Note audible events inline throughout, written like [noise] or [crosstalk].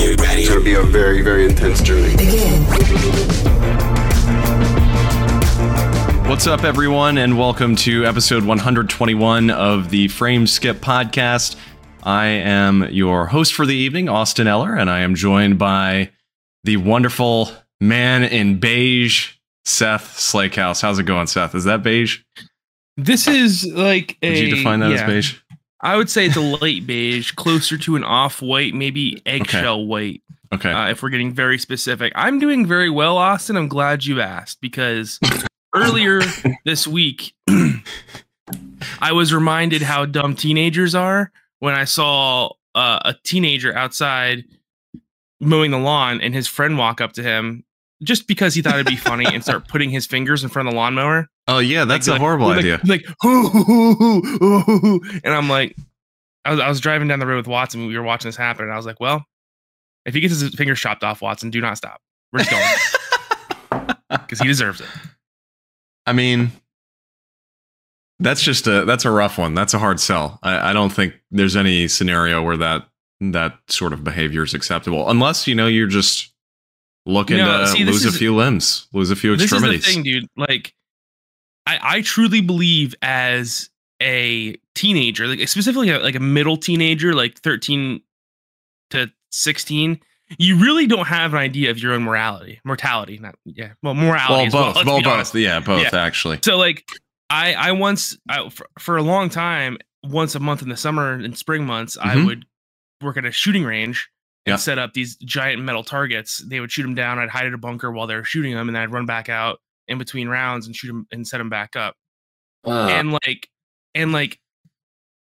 Get ready. It's going to be a very, very intense journey. Begin. What's up, everyone, and welcome to episode 121 of the Frame Skip podcast. I am your host for the evening, Austin Eller, and I am joined by the wonderful man in beige, Seth Slakehouse. How's it going, Seth? Is that beige? This is like a. Would you define that as beige? I would say it's a light beige, closer to an off-white, maybe eggshell white. Okay. Uh, if we're getting very specific, I'm doing very well, Austin. I'm glad you asked because [laughs] earlier this week, [clears throat] I was reminded how dumb teenagers are when I saw uh, a teenager outside mowing the lawn and his friend walk up to him just because he thought it'd be [laughs] funny and start putting his fingers in front of the lawnmower. oh, yeah, that's Like- a horrible like, idea. Like, [laughs] hoo, hoo, hoo, hoo, hoo, hoo, hoo. and I'm like, I was, I was driving down the road with Watson. We were watching this happen, and I was like, well, if he gets his fingers chopped off, Watson, do not stop. We're just going [laughs] because he deserves it. I mean, that's just a that's a rough one. That's a hard sell. I, I don't think there's any scenario where that that sort of behavior is acceptable, unless you know you're just looking No, to see, lose a few limbs, lose a few extremities. This is the thing, dude. Like, I, I truly believe as a teenager, like specifically a, like a middle teenager, like 13 to 16, you really don't have an idea of your own morality, mortality, not yeah, well, morality. well, as well, both, well, both, yeah, both Yeah. actually. So like I I once I, for, for a long time once a month in the summer and spring months I Mhm. would work at a shooting range and set up these giant metal targets. They would shoot them down. I'd hide in a bunker while they were shooting them, and I'd run back out in between rounds and shoot them and set them back up. Uh, and like and like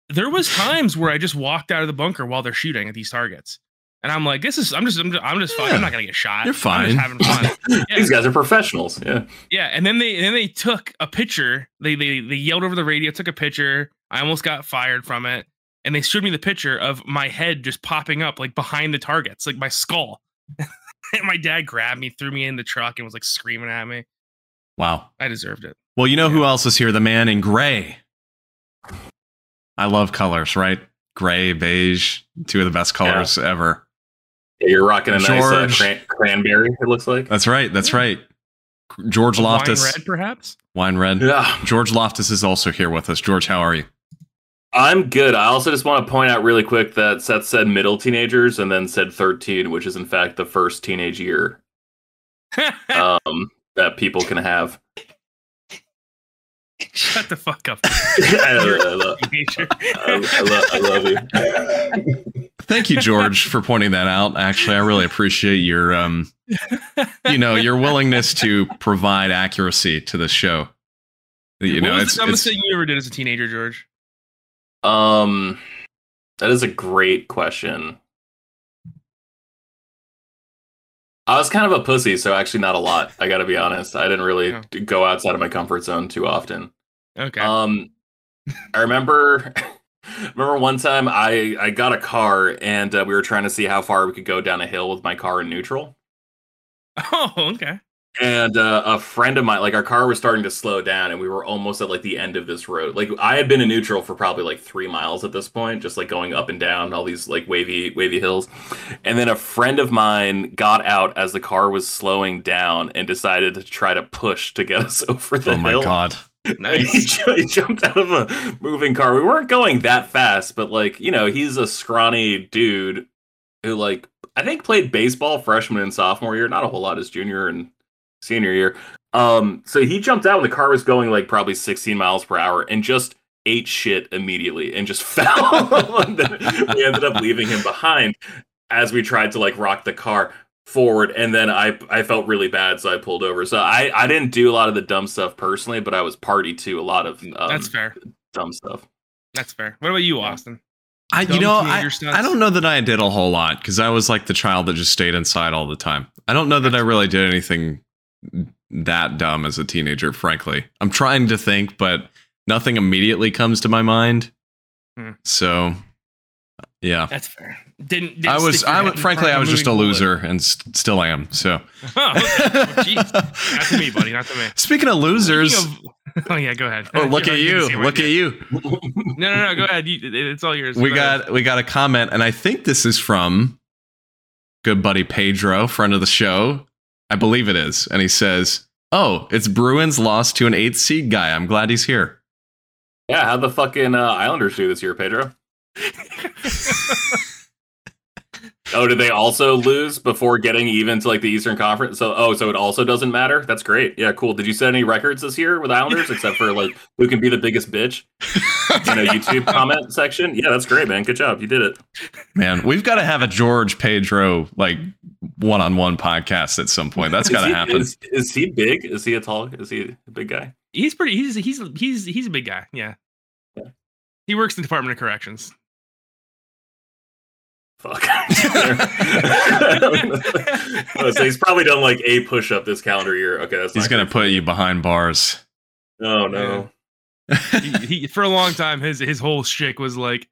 there was times where I just walked out of the bunker while they're shooting at these targets. And I'm like, this is I'm just I'm just, I'm just fine. Yeah. I'm not gonna get shot. You're fine. just having fun. [laughs] Yeah. These guys are professionals. Yeah. Yeah, and then they and then they took a picture. They they they yelled over the radio, took a picture. I almost got fired from it. And they showed me the picture of my head just popping up like behind the targets, like my skull. [laughs] and my dad grabbed me, threw me in the truck, and was like screaming at me. Wow. I deserved it. Well, you know who else is here? The man in gray. I love colors, right? Gray, beige, two of the best colors ever. Yeah, You're rocking a nice uh, cran- cranberry, it looks like. That's right. That's right. George Loftus, Wine red, perhaps. wine red. Yeah. George Loftus is also here with us. George, how are you? I'm good. I also just want to point out really quick that Seth said middle teenagers and then said 13, which is in fact the first teenage year [laughs] um, that people can have. Shut the fuck up. [laughs] [laughs] I, I love. I, I love, I love you. Thank you, George, for pointing that out. Actually, I really appreciate your, um, you know, your willingness to provide accuracy to the show. You what know, was it's, the dumbest it's thing you ever did as a teenager, George? Um, that is a great question. I was kind of a pussy, so actually not a lot. I got to be honest. I didn't really d- go outside of my comfort zone too often. Okay. Um, I remember, [laughs] remember one time I I got a car and uh, we were trying to see how far we could go down a hill with my car in neutral. [laughs] oh, okay. And uh, a friend of mine, like our car was starting to slow down, and we were almost at like the end of this road. Like I had been in neutral for probably like three miles at this point, just like going up and down all these like wavy, wavy hills. And then a friend of mine got out as the car was slowing down and decided to try to push to get [laughs] us over the oh my hill. god. [laughs] he, Nice. he jumped out of a moving car. We weren't going that fast, but like you know, he's a scrawny dude who like I think played baseball freshman and sophomore year, not a whole lot his junior and senior year. Um, so he jumped out when the car was going like probably 16 miles per hour and just ate shit immediately and just [laughs] fell. and then we ended up leaving him behind as we tried to like rock the car forward and then I I felt really bad so I pulled over. So I I didn't do a lot of the dumb stuff personally, but I was party to a lot of um, That's fair. dumb stuff. That's fair. What about you, Austin? I, you know, I. I don't know that I did a whole lot because I was like the child that just stayed inside all the time. I don't know that I really did anything that dumb as a teenager, frankly. I'm trying to think, but nothing immediately comes to my mind. Hmm. So, yeah. That's fair. Didn't, didn't I was, I was, frankly, I was just a moving bullet. loser and st- still am. So, [laughs] Oh, okay. Jeez. Not to me, buddy. Not to me. speaking of losers, Speaking of- [laughs] oh yeah, go ahead. oh, look at You you. can say what Look at you. [laughs] No, no, no. Go ahead. You, it's all yours. we Go ahead. got we got a comment and i think this is from good buddy Pedro, friend of the show. I believe it is. And he says, Oh, it's Bruins lost to an eighth seed guy. I'm glad he's here. Yeah, how'd the fucking uh, Islanders do this year, Pedro? [laughs] oh, did they also lose before getting even to like the Eastern Conference? So, oh, so it also doesn't matter. That's great. Yeah, cool. Did you set any records this year with Islanders, except for like who can be the biggest bitch? In a YouTube comment section. Yeah, that's great, man. Good job. You did it. Man, we've got to have a George Pedro like one-on-one podcast at some point. That's got to happen. Is, is he big? Is he a tall? Is he a big guy? He's pretty. He's he's he's he's a big guy. Yeah. Yeah. He works in the Department of Corrections. Fuck. [laughs] So he's probably done like a push up this calendar year. Okay, that's He's gonna good. put you behind bars. Oh no. he, he for a long time his his whole shtick was like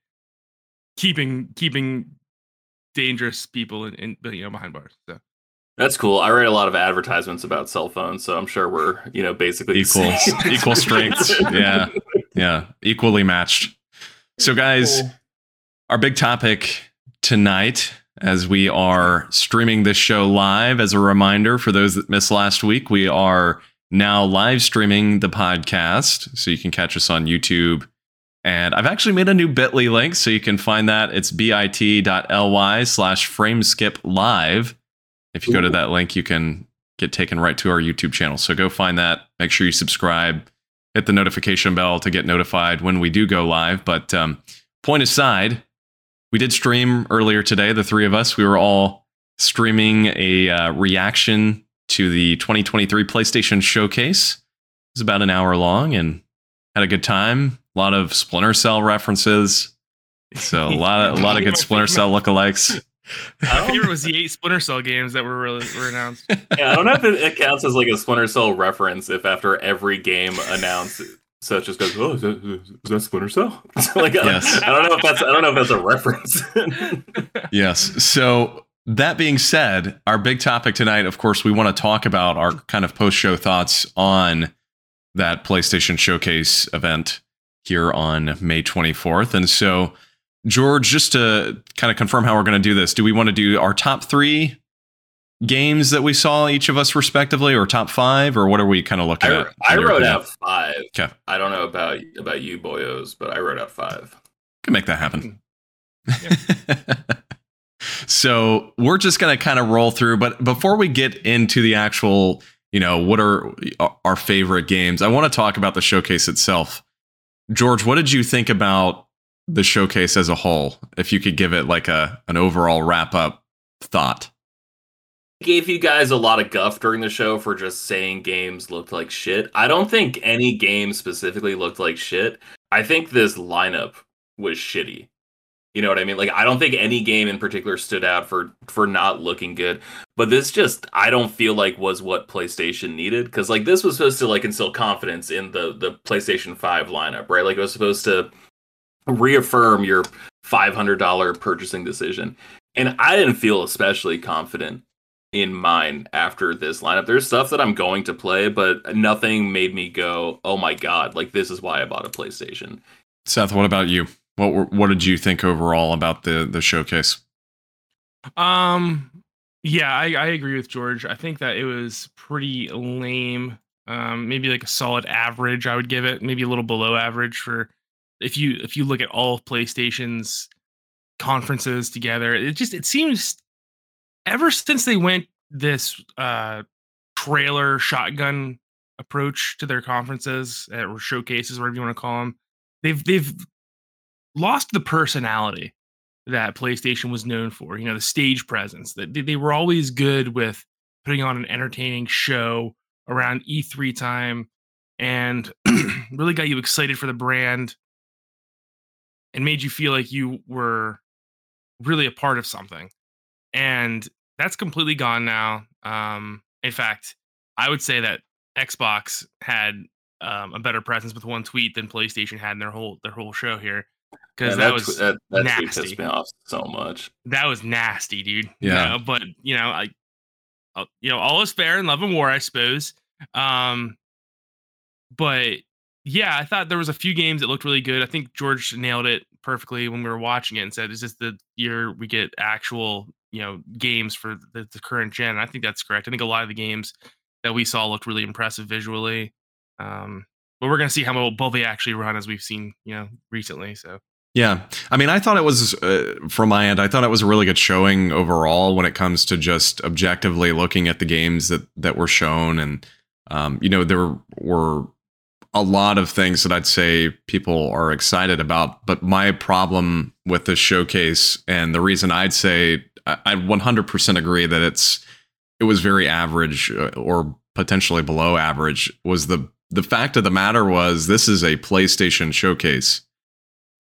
keeping keeping dangerous people in, in you know behind bars. So That's cool. I read a lot of advertisements about cell phones, so I'm sure we're you know basically Equal same. [laughs] equal strengths. Yeah. Yeah. Equally matched. So guys, our big topic tonight as we are streaming this show live as a reminder for those that missed last week we are now live streaming the podcast so you can catch us on youtube and i've actually made a new bitly link so you can find that. It's bit.ly slash frameskip live. If you go to that link you can get taken right to our youtube channel. So go find that. Make sure you subscribe. Hit the notification bell to get notified when we do go live. But um, point aside we did stream earlier today the three of us. We were all streaming a uh, reaction to the 2023 playstation showcase. It was about an hour long and had a good time a lot of splinter cell references so a lot of, a lot of good splinter cell lookalikes my favorite was the [laughs] eight Splinter Cell games that were really were announced. Yeah, I don't know if it, it counts as like a Splinter Cell reference if after every game announced, so it just goes, "Oh, is that, is that Splinter Cell?" [laughs] like, Yes. I don't know if that's I don't know if that's a reference. [laughs] yes. So that being said, our big topic tonight, of course, we want to talk about our kind of post show thoughts on that PlayStation Showcase event here on May 24th. And so, George, just to kind of confirm how we're going to do this, do we want to do our top three games that we saw each of us respectively, or top five, or what are we kind of looking I, at? I wrote out five. Okay. I don't know about about you boyos, but I wrote out five. Can make that happen. Hmm. [laughs] so we're just going to kind of roll through, but before we get into the actual, you know, what are uh, our favorite games, I want to talk about the showcase itself. George, what did you think about the showcase as a whole? If you could give it like a an overall wrap up thought. gave you guys a lot of guff during the show for just saying games looked like shit. I don't think any game specifically looked like shit. I think this lineup was shitty. You know what I mean? Like I don't think any game in particular stood out for for not looking good. But this just I don't feel like was what PlayStation needed cuz like this was supposed to like instill confidence in the the PlayStation 5 lineup, right? Like it was supposed to reaffirm your $500 purchasing decision. And I didn't feel especially confident in mine after this lineup. There's stuff that I'm going to play, but nothing made me go, "Oh my god, like this is why I bought a PlayStation." Seth, what about you? What were, what did you think overall about the the showcase? Um, yeah, I, I agree with George. I think that it was pretty lame. Um, maybe like a solid average. I would give it maybe a little below average for if you if you look at all PlayStation's conferences together. It just it seems ever since they went this uh trailer shotgun approach to their conferences or showcases, whatever you want to call them, they've they've lost the personality that PlayStation was known for. You know, the stage presence. That they, were always good with putting on an entertaining show around E3 time, and [clears throat] really got you excited for the brand, and made you feel like you were really a part of something. And that's completely gone now. Um, in fact, I would say that Xbox had um, a better presence with one tweet than PlayStation had in their whole their whole show here because Yeah, that, was that, that nasty. pissed me off so much. that was nasty, dude. Yeah. You know, but you know, I, uh, you know, all is fair in love and war, I suppose. Um, but yeah, I thought there was a few games that looked really good. I think George nailed it perfectly when we were watching it and said, "Is this the year we get actual you know games for the, the current gen. I think that's correct. I think a lot of the games that we saw looked really impressive visually. Um, but we're gonna see how well they actually run as we've seen you know recently. So yeah, I mean, I thought it was uh, from my end. I thought it was a really good showing overall when it comes to just objectively looking at the games that that were shown, and um, you know, there were a lot of things that I'd say people are excited about. But my problem with this showcase, and the reason I'd say I 100% agree that it's it was very average uh, or potentially below average, was the the fact of the matter was this is a PlayStation showcase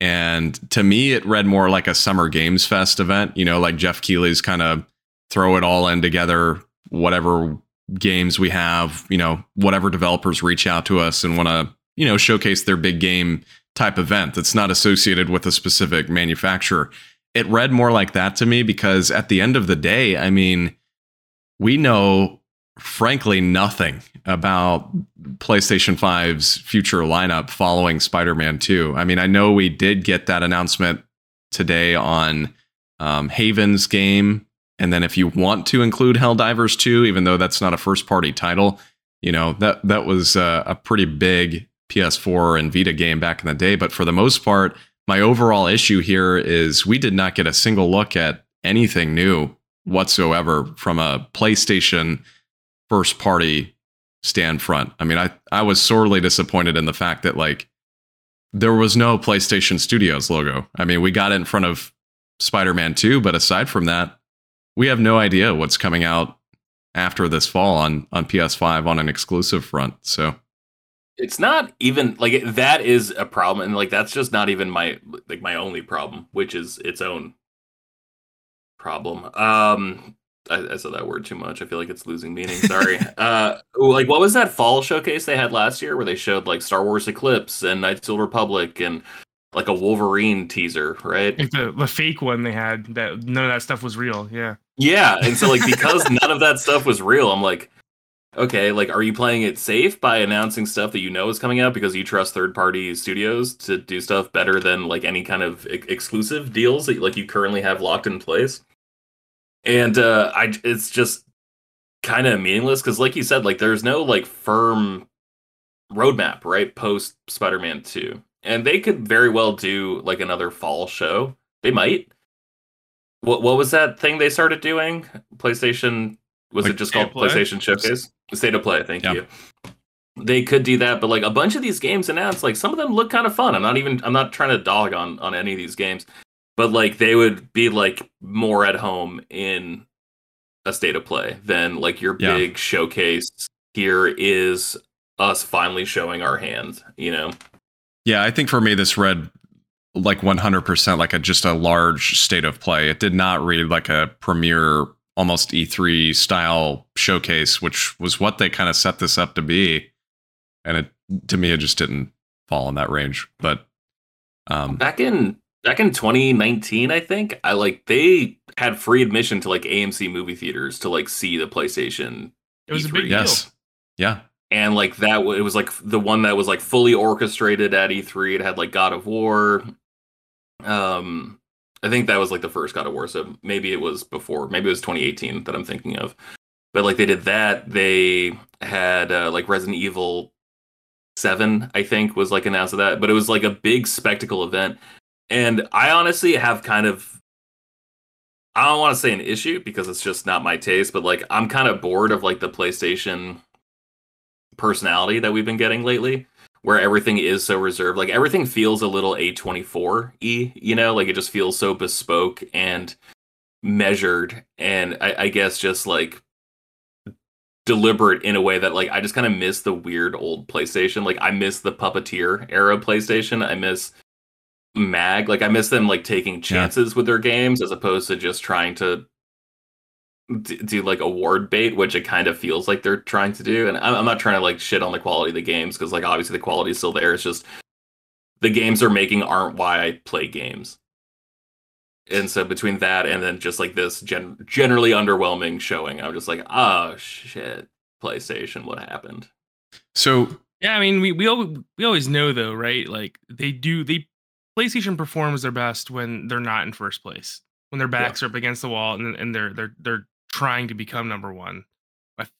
and to me, it read more like a Summer Games Fest event, you know, like Jeff Keighley's kind of throw it all in together, whatever games we have, you know, whatever developers reach out to us and want to, you know, showcase their big game type event that's not associated with a specific manufacturer. It read more like that to me because at the end of the day, I mean, we know frankly nothing about PlayStation 5's future lineup following Spider Man 2. I mean, I know we did get that announcement today on um, Haven's game. And then if you want to include Helldivers 2, even though that's not a first party title, you know, that, that was a, a pretty big PS4 and Vita game back in the day. But for the most part, my overall issue here is we did not get a single look at anything new whatsoever from a PlayStation first party stand front. I mean, I I was sorely disappointed in the fact that like there was no PlayStation Studios logo. I mean, we got in front of Spider-Man 2, but aside from that, we have no idea what's coming out after this fall on on PS5 on an exclusive front. So it's not even like that is a problem and like that's just not even my like my only problem, which is its own problem. Um I, I, said that word too much. I feel like it's losing meaning. Sorry. [laughs] uh, like what was that fall showcase they had last year where they showed like Star Wars Eclipse and Knights of the Republic and like a Wolverine teaser, right? Like the the fake one they had that none of that stuff was real. Yeah. Yeah, and so like because [laughs] none of that stuff was real, I'm like, okay, like are you playing it safe by announcing stuff that you know is coming out because you trust third party studios to do stuff better than like any kind of I- exclusive deals that like you currently have locked in place? And uh i it's just kind of meaningless because like you said like there's no like firm roadmap right post spider-man 2 and they could very well do like another fall show. They might. What what was that thing they started doing? Playstation was like it just called play? playstation showcase? State of play thank you. They could do that but like a bunch of these games announced like some of them look kind of fun. I'm not even i'm not trying to dog on on any of these games but like they would be like more at home in a state of play than like your yeah. big showcase here is us finally showing our hand you know? Yeah i think for me this read like 100% like a just a large state of play. It did not read like a premiere almost e3 style showcase which was what they kind of set this up to be. And it to me it just didn't fall in that range but um back in back in 2019 i think i like they had free admission to like amc movie theaters to like see the playstation it was E3. a big yes. Deal. yeah. And like that it was like the one that was like fully orchestrated at e3 it had like god of war. Um i think that was like the first god of war so maybe it was before maybe it was 2018 that i'm thinking of. But like they did that. They had uh, like resident evil 7 i think was like announced of that. But it was like a big spectacle event and I honestly have kind of I don't want to say an issue because it's just not my taste, but like I'm kind of bored of like the PlayStation personality that we've been getting lately where everything is so reserved. Like everything feels a little A24 e, you know, like it just feels so bespoke and measured and I, I guess just like deliberate in a way that like I just kind of miss the weird old PlayStation. Like I miss the puppeteer era PlayStation. I miss mag. Like I miss them like taking chances yeah. with their games as opposed to just trying to d- do like award bait, which it kind of feels like they're trying to do. And I'm, I'm not trying to like shit on the quality of the games because like obviously the quality is still there. It's just the games they're making aren't why I play games. And so between that and then just like this gen- generally underwhelming showing, I'm just like, oh shit, PlayStation, what happened? So yeah, I mean, we we we always know though, right? Like they do they PlayStation performs their best when they're not in first place. when their backs are up against the wall and and they're they're they're trying to become number one.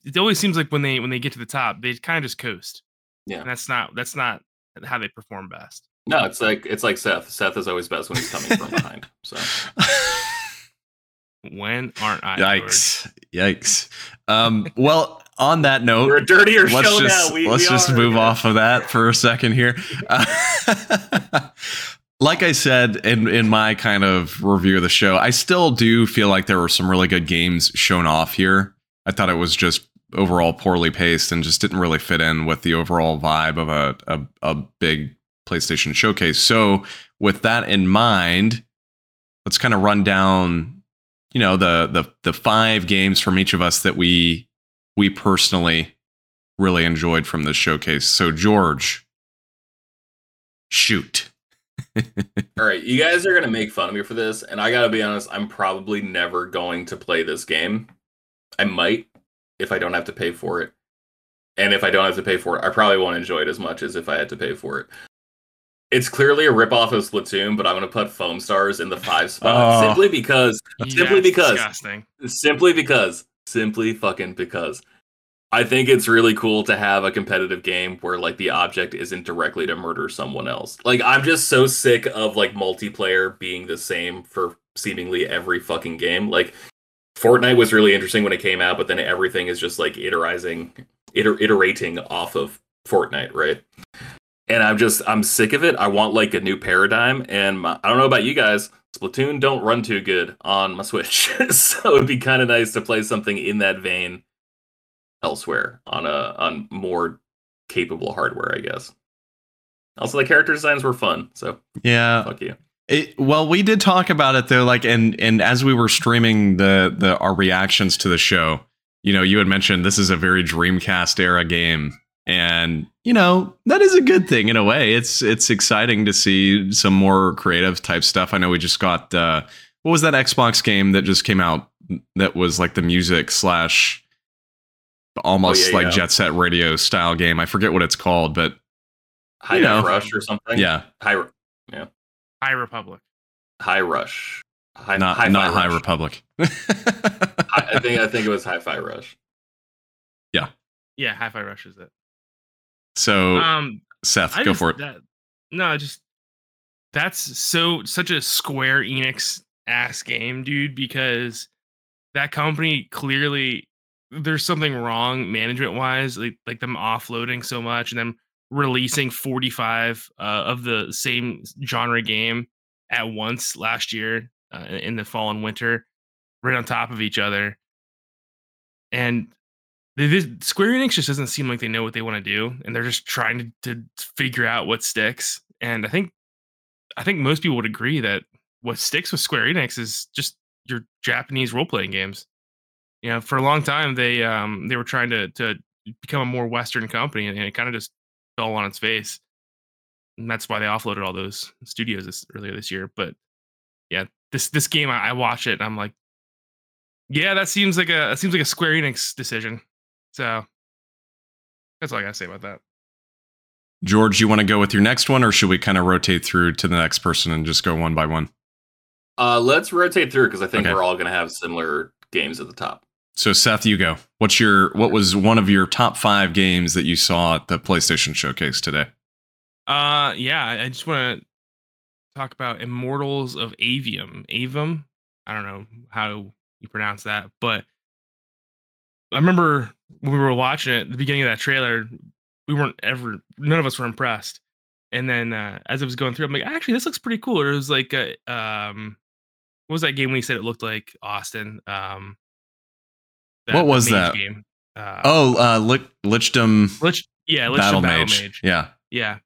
It always seems like when they when they get to the top, they kind of just coast. Yeah. and that's not that's not how they perform best. No, it's like it's like Seth. Seth is always best when he's coming from behind. So [laughs] When aren't I? Yikes! Yikes! Um, well, on that note, we're a dirtier let's show just now. We, let's we just are, move yeah. off of that for a second here. Uh, [laughs] [laughs] like I said in in my kind of review of the show, I still do feel like there were some really good games shown off here. I thought it was just overall poorly paced and just didn't really fit in with the overall vibe of a a, a big PlayStation showcase. So, with that in mind, let's kind of run down, you know, the the the five games from each of us that we we personally really enjoyed from this showcase. So, George, shoot. All right, you guys are gonna make fun of me for this, and I gotta be honest. I'm probably never going to play this game. I might if I don't have to pay for it, and if I don't have to pay for it, I probably won't enjoy it as much as if I had to pay for it. It's clearly a ripoff of Splatoon, but I'm gonna put Foam Stars in the five spot Oh. simply because, Yeah, simply it's because, disgusting. simply because, simply fucking because. I think it's really cool to have a competitive game where like the object isn't directly to murder someone else. Like I'm just so sick of like multiplayer being the same for seemingly every fucking game. Like Fortnite was really interesting when it came out, but then everything is just like iterizing iter- iterating off of Fortnite, right? And I'm just I'm sick of it. I want like a new paradigm and my, I don't know about you guys, Splatoon don't run too good on my Switch. [laughs] so it'd be kind of nice to play something in that vein elsewhere on a on more capable hardware, I guess. Also, the character designs were fun, so Yeah. fuck you. It, well, we did talk about it though, like, and and as we were streaming the the our reactions to the show, you know, you had mentioned this is a very Dreamcast era game, and you know that is a good thing in a way. It's it's exciting to see some more creative type stuff. I know we just got uh, what was that Xbox game that just came out that was like the music slash almost Oh, yeah, like yeah. Jet Set Radio style game. I forget what it's called, but High You know. Rush or something. yeah, High High Republic. High Rush. High, not Hi-Fi not High Republic. [laughs] I, I think I think it was Hi-Fi Rush. Yeah, Yeah, Hi-Fi Rush is it. so Um, Seth, I go just- for it. That, no, just that's so such a Square Enix ass game, dude. Because that company clearly there's something wrong management wise, like like them offloading so much and them releasing 45 uh, of the same genre game at once last year uh, in the fall and winter, right on top of each other. And this, Square Enix just doesn't seem like they know what they want to do, and they're just trying to, to figure out what sticks. And I think, I think most people would agree that what sticks with Square Enix is just your Japanese role playing games. You know, for a long time they um they were trying to to become a more Western company, and it kind of just fell on its face. And that's why they offloaded all those studios this, earlier this year. But yeah, this this game I, I watch it, and I'm like, yeah, that seems like a that seems like a Square Enix decision. So that's all I gotta say about that. George, you want to go with your next one, or should we kind of rotate through to the next person and just go one by one? Uh, let's rotate through because I think Okay. we're all gonna have similar games at the top. So, Seth, you go. What's your what was one of your top five games that you saw at the PlayStation Showcase today? Uh, yeah, I just want to talk about Immortals of Aveum. Avum, I don't know how you pronounce that, but I remember when we were watching it, the beginning of that trailer, we weren't ever, none of us were impressed. And then uh, as it was going through, I'm like, actually, this looks pretty cool. It was like, a, um, what was that game when you said it looked like Austin? Um, What was that? game? Uh, Oh, uh, Lich- Lichdom Lich, yeah, Lich Battle, Battle Mage. Mage. Yeah, Yeah,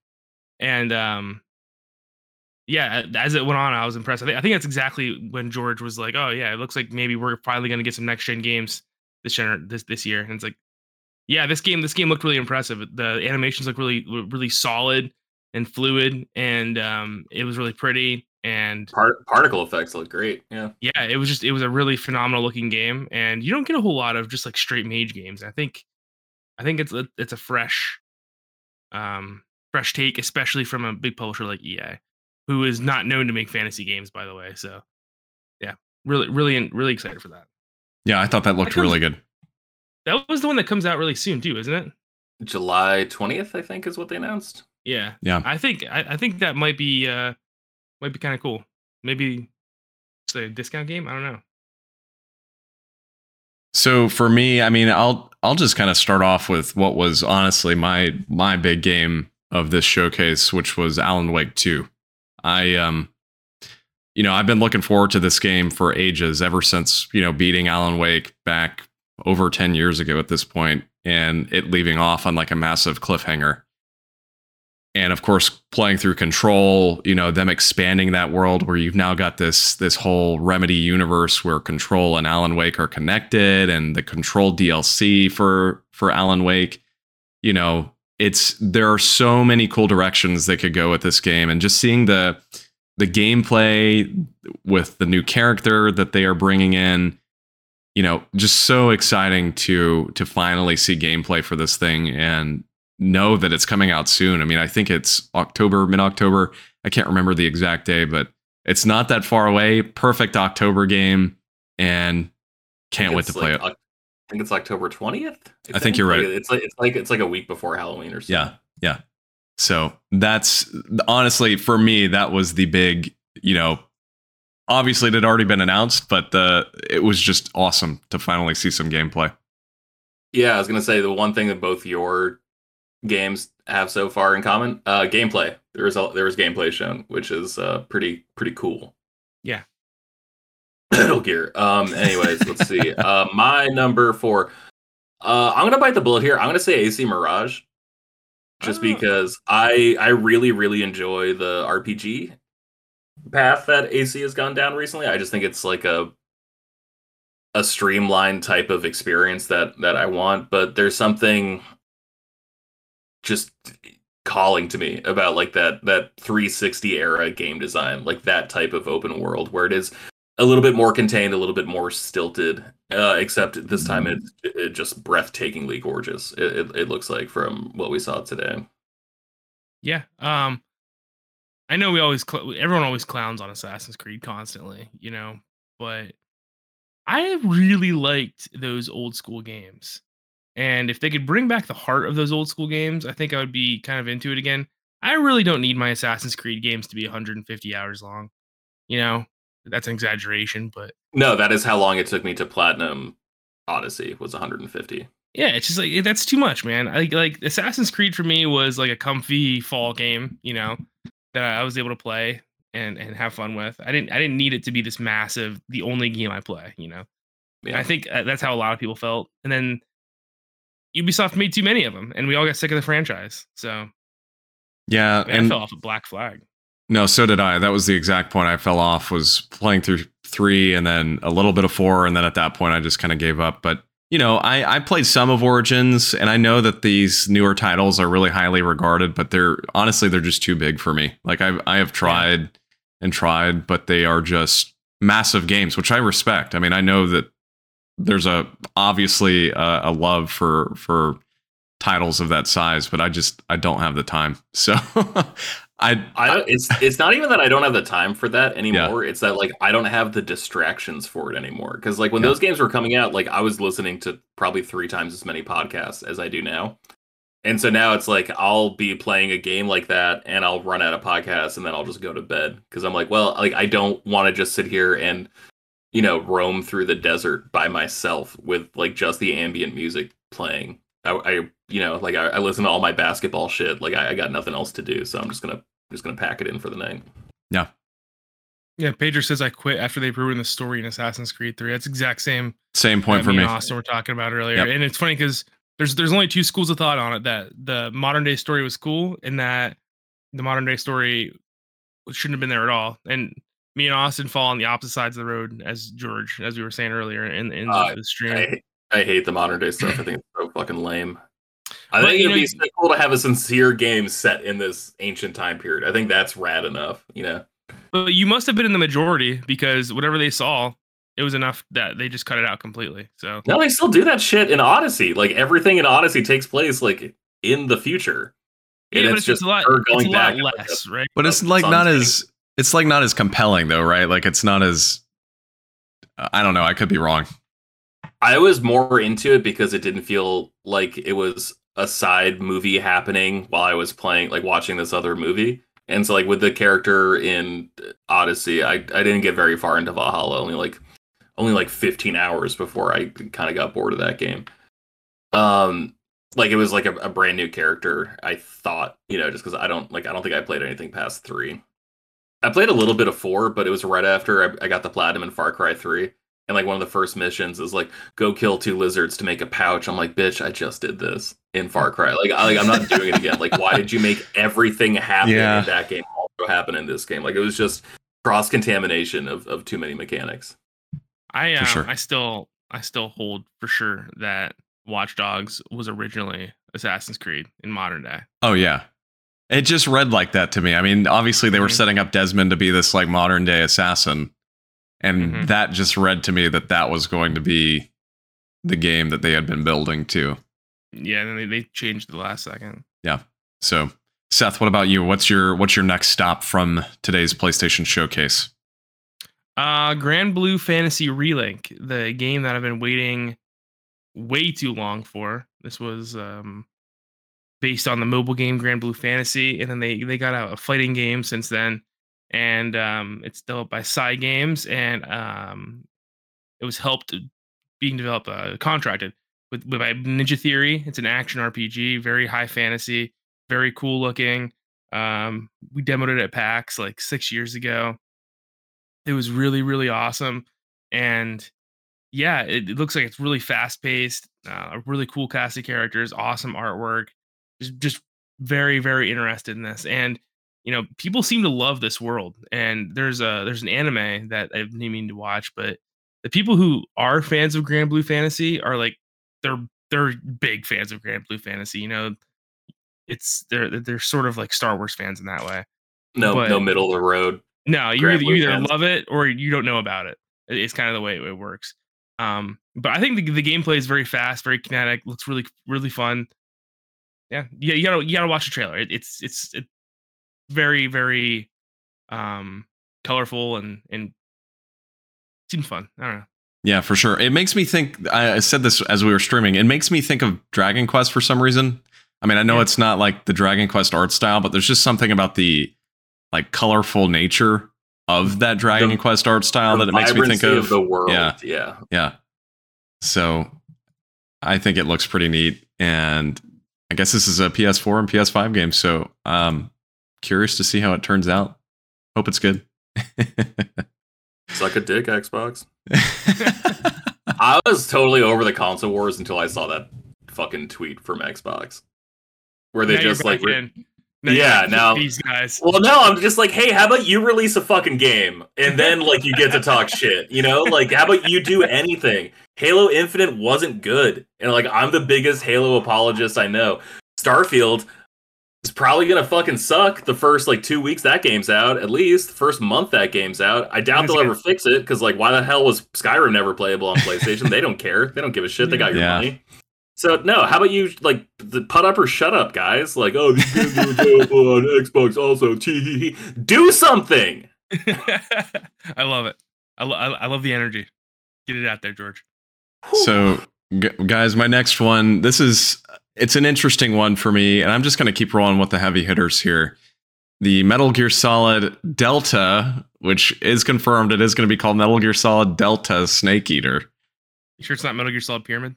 and um, yeah, as it went on, I was impressed. I think I think that's exactly when George was like, "Oh yeah, it looks like maybe we're finally going to get some next gen games this gener- this this year." And it's like, yeah, this game this game looked really impressive. The animations look really really solid and fluid, and um, it was really pretty. And Part- particle effects look great. Yeah. yeah, it was just it was a really phenomenal looking game, and you don't get a whole lot of just like straight mage games. I think, I think it's a, it's a fresh, um, fresh take, especially from a big publisher like EA, who is not known to make fantasy games, by the way. So, yeah, really, really, really excited for that. Yeah, I thought that looked That comes- really good. That was the one that comes out really soon too, isn't it? July 20th, I think, is what they announced. Yeah. Yeah. I think I, I think that might be uh might be kind of cool. Maybe it's a discount game. I don't know. So for me, I mean, I'll I'll just kind of start off with what was honestly my my big game of this showcase, which was Alan Wake 2. I um you know, I've been looking forward to this game for ages, ever since, you know, beating Alan Wake back over 10 years ago at this point and it leaving off on like a massive cliffhanger. And of course, playing through Control, you know, them expanding that world where you've now got this this whole Remedy universe where Control and Alan Wake are connected, and the Control DLC for for Alan Wake. You know, it's there are so many cool directions they could go with this game, and just seeing the the gameplay with the new character that they are bringing in you know just so exciting to to finally see gameplay for this thing and know that it's coming out soon. I mean, I think it's October, mid October. I can't remember the exact day, but it's not that far away. Perfect October game, and can't wait to play like it. I think it's October 20th. I think you're right. Like, it's like it's like it's like a week before Halloween or something. Yeah, yeah. So that's honestly for me, that was the big, you know, obviously it had already been announced, but the it was just awesome to finally see some gameplay. Yeah, I was gonna say the one thing that both your games have so far in common, uh, gameplay. There was a, there was gameplay shown, which is uh, pretty pretty cool. Yeah. Metal [clears throat] Gear. Um. Anyways, let's see. [laughs] Uh, my number four. Uh, I'm gonna bite the bullet here. I'm gonna say AC Mirage, just Oh. because I I really really enjoy the RPG path that AC has gone down recently. I just think it's like a a streamlined type of experience that that I want, but there's something just calling to me about like that that 360 era game design, like that type of open world where it is a little bit more contained, a little bit more stilted, uh, except this time it's it just breathtakingly gorgeous. It, it, it looks like from what we saw today. Yeah. Um I know we always cl- everyone always clowns on Assassin's Creed constantly, you know, but I really liked those old school games. And if they could bring back the heart of those old school games, I think I would be kind of into it again. I really don't need my Assassin's Creed games to be 150 hours long. You know, that's an exaggeration, but No, that is how long it took me to platinum Odyssey was 150. yeah, it's just like that's too much, man. I like Assassin's Creed for me was like a comfy fall game, you know, that I was able to play and and have fun with. I didn't I didn't need it to be this massive, the only game I play, you know. Yeah. I think uh, that's how a lot of people felt. And then Ubisoft made too many of them, and we all got sick of the franchise. So Yeah, man, I and fell off a Black Flag. No, so did I. That was the exact point I fell off was playing through three and then a little bit of four, and then at that point I just kind of gave up. But you know, I, I played some of Origins, and I know that these newer titles are really highly regarded, but they're honestly they're just too big for me. Like I I have tried and tried, but they are just massive games, which I respect. I mean, I know that there's a obviously a, a love for for titles of that size, but I just I don't have the time. [laughs] So I I don't, it's it's not even that I don't have the time for that anymore. It's that like I don't have the distractions for it anymore. Because like when Yeah. those games were coming out, like I was listening to probably three times as many podcasts as I do now. And so now it's like I'll be playing a game like that and I'll run out of podcasts and then I'll just go to bed because I'm like, well, like I don't want to just sit here and you know roam through the desert by myself with like just the ambient music playing. I, I you know like I, I listen to all my basketball shit. Like I, I got nothing else to do, so I'm just gonna just gonna pack it in for the night. Yeah, Yeah, Pedro says I quit after they ruined the story in Assassin's Creed 3. That's exact same same point for me me. and Austin were talking about earlier. Yep. And it's funny because there's there's only two schools of thought on it. That the modern day story was cool, and that the modern day story shouldn't have been there at all. And me and Austin fall on the opposite sides of the road as George, as we were saying earlier in, in Uh, the stream. I, I hate the modern day stuff. I think it's so fucking lame. I But, think you it'd know, be so cool to have a sincere game set in this ancient time period. I think that's rad enough, you know. But you must have been in the majority because whatever they saw, it was enough that they just cut it out completely. So No, they still do that shit in Odyssey. Like everything in Odyssey takes place like in the future. yeah, And but it's it's, just a lot, her it's going a back lot and, like, less, right? But it's like not getting- as it's like not as compelling though, right? Like it's not as I don't know. I could be wrong. I was more into it because it didn't feel like it was a side movie happening while I was playing, like watching this other movie. And so, like with the character in Odyssey, I I didn't get very far into Valhalla. Only like only like 15 hours before I kind of got bored of that game. Um, like it was like a, a brand new character. I thought, you know, just because I don't like I don't think I played anything past three. I played a little bit of four, but it was right after I, I got the platinum in Far Cry three. And like one of the first missions is like go kill two lizards to make a pouch. I'm like, bitch, I just did this in Far Cry. Like, I, like I'm not doing it again. Like, why did you make everything happen Yeah. in that game also happen in this game? Like, it was just cross contamination of of too many mechanics. I um, sure. I still I still hold for sure that Watch Dogs was originally Assassin's Creed in modern day. Oh yeah. It just read like that to me. I mean, obviously they were Mhm. setting up Desmond to be this like modern day assassin, and Mhm. that just read to me that that was going to be the game that they had been building to. Yeah, and then they, they changed the last second. Yeah. So, Seth, what about you? What's your what's your next stop from today's PlayStation showcase? Uh Granblue Fantasy Relink, the game that I've been waiting way too long for. This was um based on the mobile game Granblue Fantasy, and then they they got out a fighting game since then, and um it's developed by Cygames, and um it was helped being developed uh, contracted with, with by Ninja Theory. It's an action RPG, very high fantasy, very cool looking. Um, we demoed it at PAX like six years ago. It was really, really awesome. And yeah, it, it looks like it's really fast paced, uh, a really cool cast of characters, awesome artwork. Just, just very, very interested in this. And you know, people seem to love this world. And there's a there's an anime that I've been meaning to watch, but the people who are fans of Granblue Fantasy are like they're they're big fans of Granblue Fantasy. You know, it's they're they're sort of like Star Wars fans in that way. No, But- no middle of the road. No, you either, you either love it or you don't know about it. It- It's kind of the way it works. Um, but I think the, the gameplay is very fast, very kinetic. Looks really really fun. Yeah, yeah, you gotta you gotta watch the trailer. It, it's it's it very very um colorful and and seems fun. I don't know. Yeah, for sure. It makes me think. I I said this as we were streaming. It makes me think of Dragon Quest for some reason. I mean, I know Yeah. it's not like the Dragon Quest art style, but there's just something about the like colorful nature of that Dragon The- Quest art style that it makes me think vibrancy of. the world. Yeah. yeah. Yeah. So I think it looks pretty neat. And I guess this is a PS4 and PS5 game. So um curious to see how it turns out. Hope it's good. [laughs] Suck a dick, Xbox. [laughs] I was totally over the console wars until I saw that fucking tweet from Xbox, where they Now just like, re- Now Yeah, now- these guys. well, no, I'm just like, hey, how about you release a fucking game and then like you get to talk [laughs] shit, you know? Like, how about you do anything? Halo Infinite wasn't good, and like I'm the biggest Halo apologist I know. Starfield is probably gonna fucking suck the first like two weeks that game's out, at least the first month that game's out. I doubt they'll ever fix it because like why the hell was Skyrim never playable on PlayStation? they don't care. They don't give a shit. They got your Yeah. money. So no, how about you like the put up or shut up, guys? Like, oh, these games are available on Xbox also. Tee Do something. [laughs] I love it. I, lo- I, I love the energy. Get it out there, George. So, g- guys, my next one. This is it's an interesting one for me, and I'm just going to keep rolling with the heavy hitters here. The Metal Gear Solid Delta, which is confirmed, it is going to be called Metal Gear Solid Delta Snake Eater. You sure it's not Metal Gear Solid Pyramid?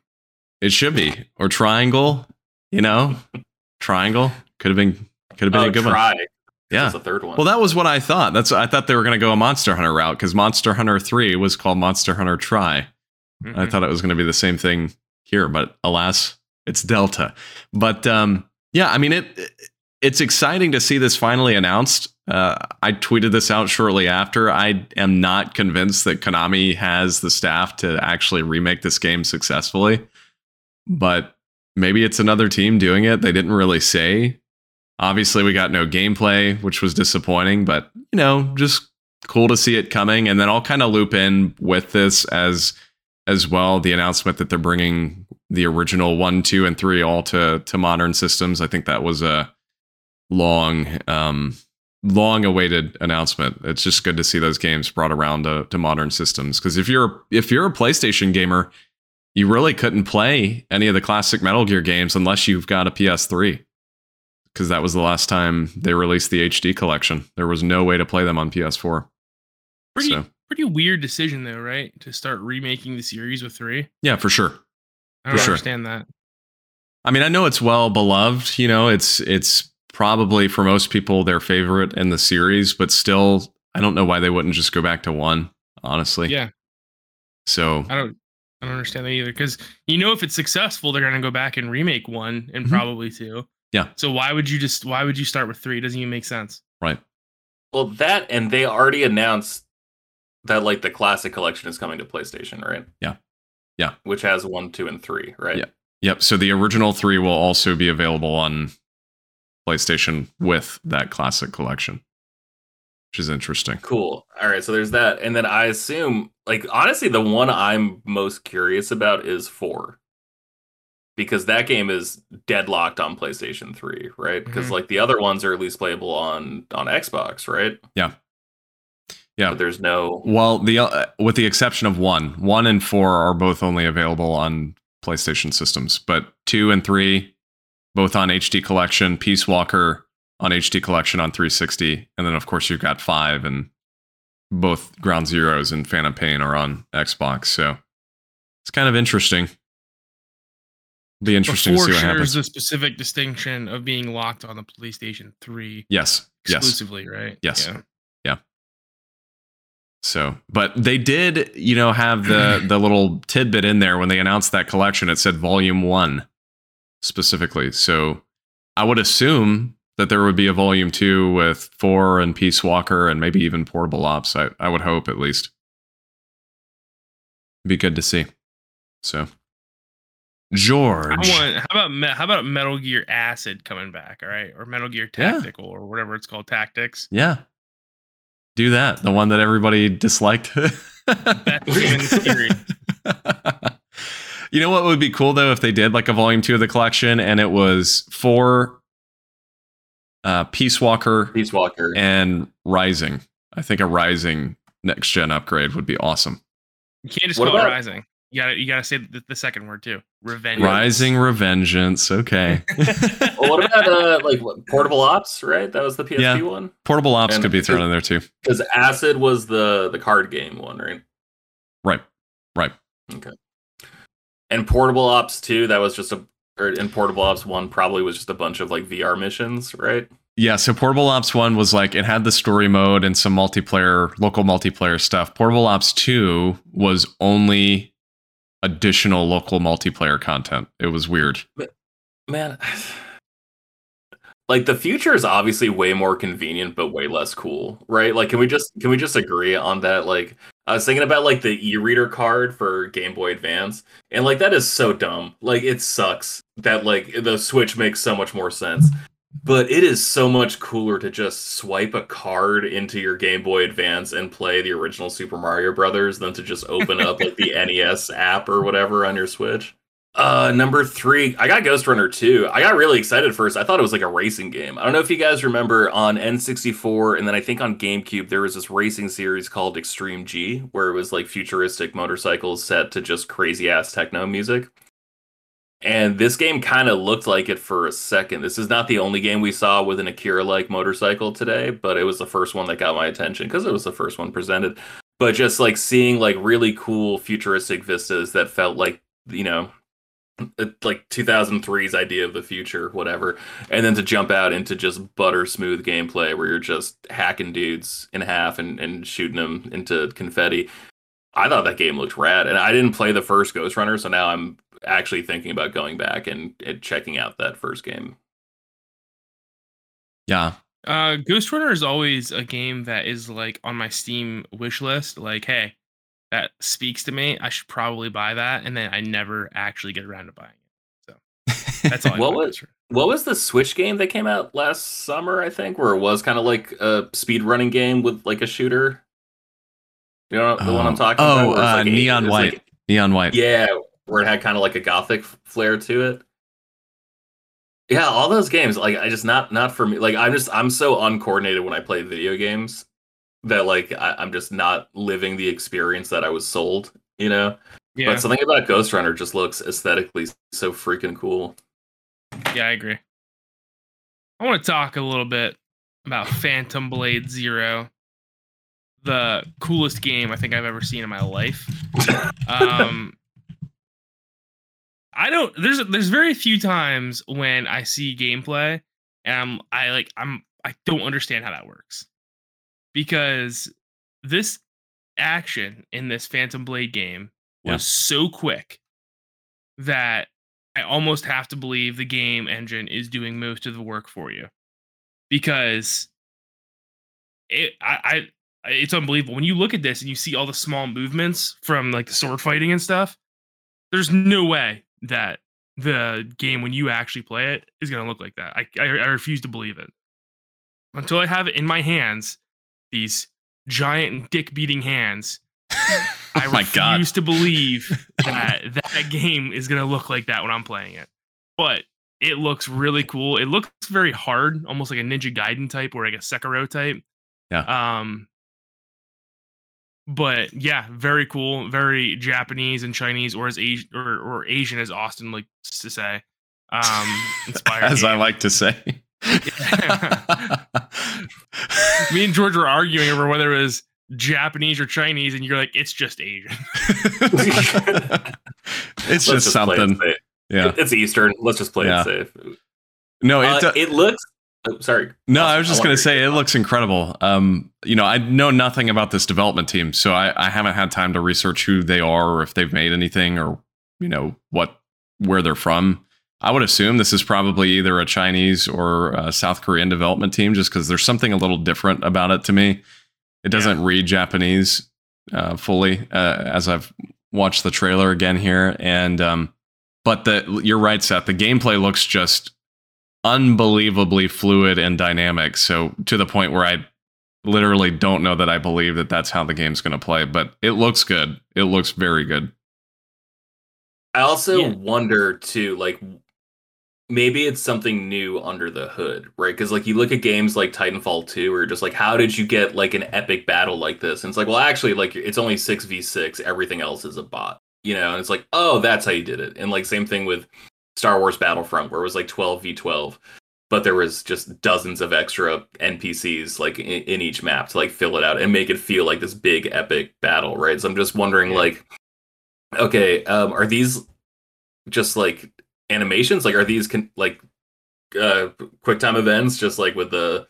It should be or Triangle. You know, [laughs] Triangle could have been could have been Oh, a good try. one. Yeah. That's the third one. Well, that was what I thought. That's I thought they were going to go a Monster Hunter route because Monster Hunter Three was called Monster Hunter Tri. I Mhm. thought it was going to be the same thing here, but alas, it's Delta. But um, yeah, I mean it. It's exciting to see this finally announced. Uh, I tweeted this out shortly after. I am not convinced that Konami has the staff to actually remake this game successfully, but maybe it's another team doing it. They didn't really say. Obviously, we got no gameplay, which was disappointing, but you know, just cool to see it coming. And then I'll kind of loop in with this as as well the announcement that they're bringing the original one, two, and three all to to modern systems. I think that was a long um, long awaited announcement. It's just good to see those games brought around to, to modern systems. Because if you're if you're a PlayStation gamer, you really couldn't play any of the classic Metal Gear games unless you've got a PS3. Because that was the last time they released the HD collection. There was no way to play them on PS4. Pretty So- pretty weird decision though, right? To start remaking the series with three. Yeah, for sure. I don't For sure. understand that. I mean, I know it's well beloved. You know, it's it's probably for most people their favorite in the series, but still, I don't know why they wouldn't just go back to one. Honestly, Yeah, So I don't I don't understand that either. Because you know if it's successful, they're gonna go back and remake one and Mhm. probably two. Yeah. So why would you just why would you start with three? It doesn't even make sense. right, Well, that and they already announced that like the classic collection is coming to PlayStation, right? Yeah. Yeah. Which has one, two, and three, right? Yeah. yep. So the original three will also be available on PlayStation with that classic collection, which is interesting. Cool. All right, so there's that, and then I assume, like, honestly, the one I'm most curious about is four, because that game is deadlocked on PlayStation Three, right? Because Mhm. like the other ones are at least playable on on Xbox, right? Yeah. Yeah. But there's no. Well, the uh, with the exception of one, one and four are both only available on PlayStation systems, but two and three, both on HD Collection, Peace Walker on HD Collection on 360, and then of course you've got five and both Ground Zeroes and Phantom Pain are on Xbox. So it's kind of interesting. Be interesting to see what shares happens. the specific distinction of being locked on the PlayStation three Yes. Yes. exclusively, right? Yes. Yeah. So, but they did, you know, have the [clears throat] the little tidbit in there when they announced that collection. It said Volume One specifically. So, I would assume that there would be a Volume Two with Four and Peace Walker and maybe even Portable Ops. I I would hope at least. Be good to see. So, George. Want. How about how about Metal Gear Acid coming back? All right, or Metal Gear Yeah. Tactical, or whatever it's called, Tactics. yeah. Do that. The one that everybody disliked. Best game in the you know what would be cool though if they did like a volume two of the collection and it was for uh Peace Walker Peace Walker. and Rising. I think a Rising next gen upgrade would be awesome. You can't just What call it Rising. You gotta you gotta say the, the second word too. Revenge. Rising Revengeance. Okay. [laughs] well, what about uh, like what, Portable Ops? Right, that was the PSP Yeah. one. Portable Ops And could be thrown in there too. Because Acid was the the card game one, right? Right. Right. Okay. And Portable Ops 2, that was just a or in Portable Ops 1 probably was just a bunch of like VR missions, right? Yeah, so Portable Ops 1 was like it had the story mode and some multiplayer, local multiplayer stuff. Portable Ops 2 was only additional local multiplayer content. It was weird. Man, [sighs] like the future is obviously way more convenient but way less cool, right? Like can we just can we just agree on that like I was thinking about like the e-reader card for Game Boy Advance and like that is so dumb. Like it sucks that like the Switch makes so much more sense. But it is so much cooler to just swipe a card into your Game Boy Advance and play the original Super Mario Brothers than to just open up like the [laughs] NES app or whatever on your Switch. Uh, number three, I got Ghost Runner 2. I got really excited first. I thought it was like a racing game. I don't know if you guys remember on N64 and then I think on GameCube there was this racing series called Extreme G where it was like futuristic motorcycles set to just crazy ass techno music. And this game kind of looked like it for a second. This is not the only game we saw with an Akira like motorcycle today, but it was the first one that got my attention because it was the first one presented. But just like seeing like really cool futuristic vistas that felt like, you know, it- like 2003's idea of the future, whatever, and then to jump out into just butter smooth gameplay where you're just hacking dudes in half and, and shooting them into confetti. I thought that game looked rad, and I didn't play the first Ghost Runner, so now I'm actually thinking about going back and, and checking out that first game. Yeah. Uh, Ghost Runner is always a game that is like on my Steam wish list. Like, hey, that speaks to me. I should probably buy that, and then I never actually get around to buying it. So that's all. [laughs] I What was- What was the Switch game that came out last summer? I think where it was kind of like a speed running game with like a shooter. You know the one I'm Oh. talking Oh, about? where it's uh, Neon White. like- Neon White. yeah, where it had kind of like a gothic flair to it. Yeah, all those games, like I just not not for me. Like I'm just I'm so uncoordinated when I play video games that like I, I'm just not living the experience that I was sold. You know. Yeah, But something about Ghost Runner just looks aesthetically so freaking cool. yeah, I agree. I want to talk a little bit about Phantom Blade Zero, the coolest game I think I've ever seen in my life. [laughs] Um, I don't. There's there's very few times when I see gameplay and I'm I like I'm I don't understand how that works because this action in this Phantom Blade game was Yeah. so quick that I almost have to believe the game engine is doing most of the work for you because it I, I it's unbelievable when you look at this and you see all the small movements from like the sword fighting and stuff. There's no way that the game when you actually play it is going to look like that. I, I I refuse to believe it until I have it in my hands. These giant dick beating hands. [laughs] I oh my refuse god. to believe [laughs] that that game is going to look like that when I'm playing it. But it looks really cool. It looks very hard, almost like a Ninja Gaiden type or like a Sekiro type. Yeah. Um. But yeah, very cool. Very Japanese and Chinese, or as Asian or, or Asian as Austin likes to say. Um, inspired. [laughs] As I like to say. [laughs] Me and George were arguing over whether it was Japanese or Chinese, and you're like, it's just Asian. [laughs] it's Let's just play it something. Yeah. It's Eastern. Let's just play Yeah. it safe. No, it, Uh, do- it looks. Oh, sorry. no, I was just going to say it looks incredible. Um, you know, I know nothing about this development team, so I, I haven't had time to research who they are or if they've made anything or you know what where they're from. I would assume this is probably either a Chinese or a South Korean development team, just because there's something a little different about it to me. It doesn't read Japanese uh, fully uh, as I've watched the trailer again here, and um, but the you're right, Seth. The gameplay looks just unbelievably fluid and dynamic. So to the point where I literally don't know that I believe that that's how the game's going to play, but it looks good. It looks very good. I also Yeah. wonder too, like maybe it's something new under the hood, right? Because like you look at games like Titanfall 2, or just like, how did you get like an epic battle like this? And it's like, well, actually, like it's only six v six. Everything else is a bot, you know. And it's like, oh, that's how you did it. And like same thing with Star Wars Battlefront, where it was like twelve v twelve. But there was just dozens of extra NPCs like in, in each map to like fill it out and make it feel like this big epic battle, right? So I'm just wondering, like, okay, um, are these just like animations? Like, are these con- like uh, quick time events, just like with the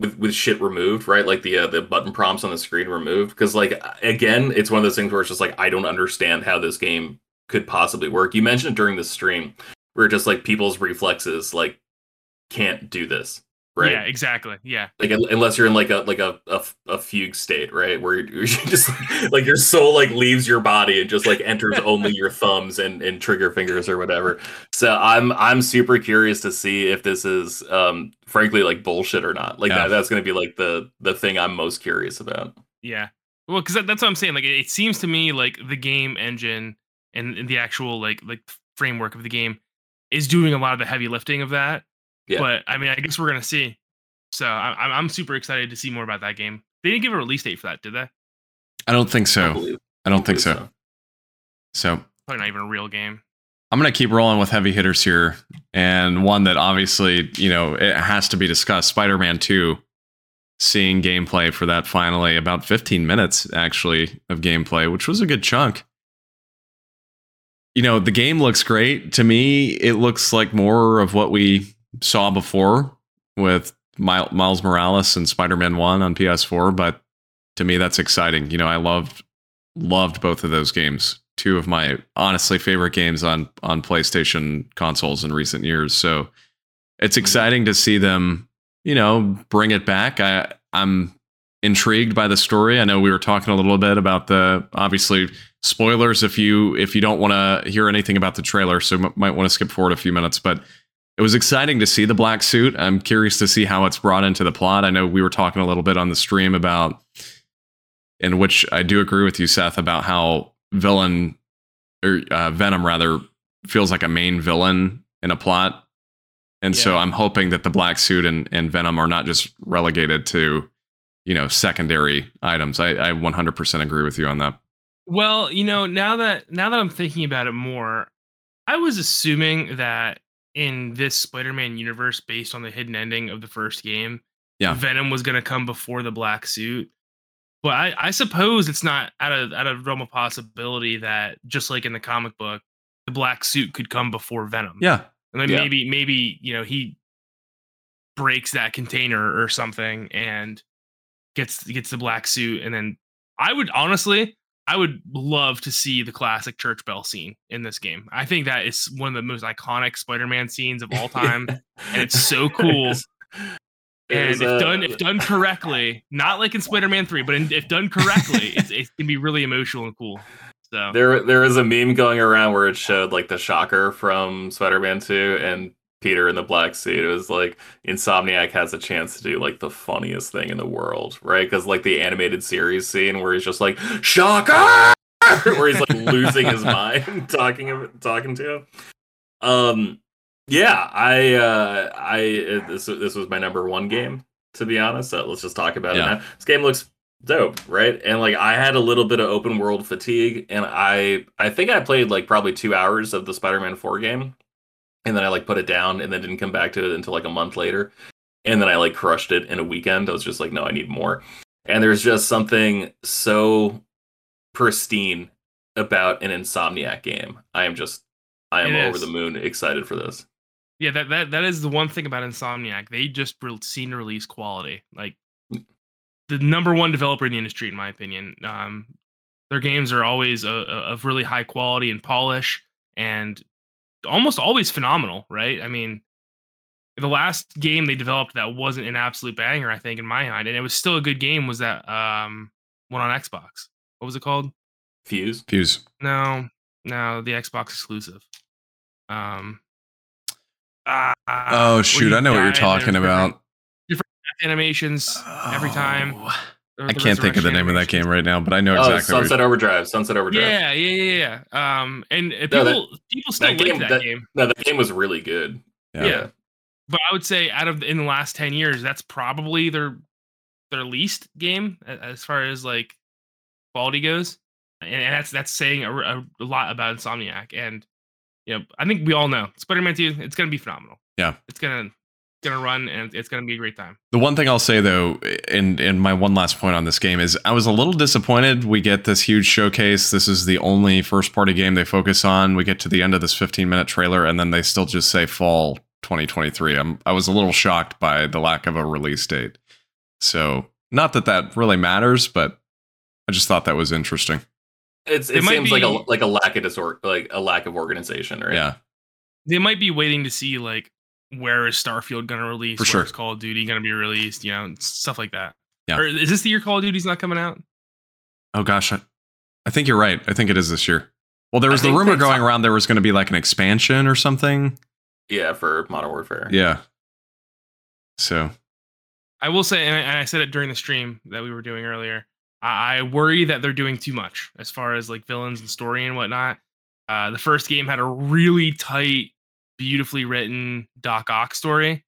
with with shit removed, right? Like the uh, the button prompts on the screen removed. Because like again, it's one of those things where it's just like I don't understand how this game could possibly work. You mentioned during the stream where just like people's reflexes like can't do this, right? Yeah, exactly. Yeah. like unless you're in like a like a a, a fugue state right where you're, [laughs] you're just like your soul like leaves your body and just like enters [laughs] only your thumbs and and trigger fingers or whatever so i'm i'm super curious to see if this is um frankly like bullshit or not like Yeah. that that's gonna be like the the thing i'm most curious about Yeah. Well, because that, that's what I'm saying. Like, it, it seems to me like the game engine and, and the actual like like framework of the game is doing a lot of the heavy lifting of that. Yeah. But I mean, I guess we're gonna see. So I, I'm I'm super excited to see more about that game. They didn't give a release date for that, did they? I don't think I so. believe- I don't think believe so. So Probably not even a real game. I'm going to keep rolling with heavy hitters here. And one that obviously, you know, it has to be discussed Spider Man 2, seeing gameplay for that finally, about 15 minutes actually of gameplay, which was a good chunk. You know, the game looks great. To me, it looks like more of what we saw before with Mi- Miles Morales and Spider Man 1 on PS4. But to me, that's exciting. You know, I loved loved both of those games. Two of my honestly favorite games on on PlayStation consoles in recent years. So it's mm-hmm. exciting to see them, you know, bring it back. I I'm intrigued by the story. I know we were talking a little bit about the obviously spoilers if you if you don't want to hear anything about the trailer, so m- might want to skip forward a few minutes, but it was exciting to see the black suit. I'm curious to see how it's brought into the plot. I know we were talking a little bit on the stream about in which I do agree with you, Seth, about how villain or uh, Venom rather feels like a main villain in a plot. And so I'm hoping that the black suit and, and Venom are not just relegated to, you know, secondary items. I, I 100% agree with you on that. Well, you know, now that now that I'm thinking about it more, I was assuming that in this Spider-Man universe, based on the hidden ending of the first game, Yeah. Venom was going to come before the Black Suit. But I, I suppose it's not out of out of realm of possibility that just like in the comic book, the Black Suit could come before Venom. Yeah. and then Yeah. maybe maybe you know he breaks that container or something and gets gets the black suit and then i would honestly i would love to see the classic church bell scene in this game. I think that is one of the most iconic spider-man scenes of [laughs] all time and it's so [laughs] cool. and if a- done if uh, done correctly not like in spider-man 3 but in, if done correctly [laughs] it's, it can be really emotional and cool so. There, there was a meme going around where it showed like the Shocker from Spider-Man 2 and Peter in the black suit. It was like Insomniac has a chance to do like the funniest thing in the world, right? Because like the animated series scene where he's just like Shocker, [laughs] where he's like losing his [laughs] mind talking talking to him. Um, yeah, I, uh, I this this was my number one game to be honest. So let's just talk about Yeah. it now. This game looks dope, right? And like I had a little bit of open world fatigue, and I I think I played like probably two hours of the Spider-Man 4 game, and then I like put it down and then didn't come back to it until like a month later. And then I like crushed it in a weekend. I was just like, no, I need more. And there's just something so pristine about an Insomniac game. I am just I am over the moon excited for this. Yeah, that that that is the one thing about Insomniac. They just seen release quality. Like the number one developer in the industry, in my opinion. Um, their games are always uh, uh, of really high quality and polish, and almost always phenomenal. Right? I mean, the last game they developed that wasn't an absolute banger, I think, in my mind, and it was still a good game. Was that um one on Xbox? What was it called? Fuse. Fuse. No, no, the Xbox exclusive. Um. ah, Oh, shoot. I know what you're talking there's different about. Animations every time. Oh, or I can't think of the name of that game right now, but I know Oh, exactly. what Sunset Overdrive. Sunset Overdrive. Yeah, yeah, yeah, yeah. Um, and uh, No, people that- people still that like game- that, that- game, No, the game was really good. you're- yeah. but I would say out of in the last ten years, that's probably their their least game as far as like quality goes, and, and that's that's saying a, a, a lot about Insomniac. And you know, I think we all know Spider-Man Two. It's gonna be phenomenal. Yeah. it's gonna gonna run and it's gonna be a great time. The one thing I'll say though, and and my one last point on this game is I was a little disappointed. We get this huge showcase. This is the only first party game they focus on. We get to the end of this 15 minute trailer, and then they still just say fall 2023. I'm I was a little shocked by the lack of a release date. So not that that really matters, but I just thought that was interesting. It's It it might seems like a like a lack of disor- like a lack of organization, right? Yeah, They might be waiting to see like where is Starfield gonna release? For sure. Where's Call of Duty gonna be released? You know, stuff like that. Yeah. Or is this the year Call of Duty's not coming out? Oh gosh, I, I think you're right. I think it is this year. Well, there I was the rumor going around there was going to be like an expansion or something. Yeah, for Modern Warfare. Yeah. So I will say, and I, and I said it during the stream that we were doing earlier. I, I worry that they're doing too much as far as like villains and story and whatnot. Uh, the first game had a really tight, beautifully written Doc Ock story.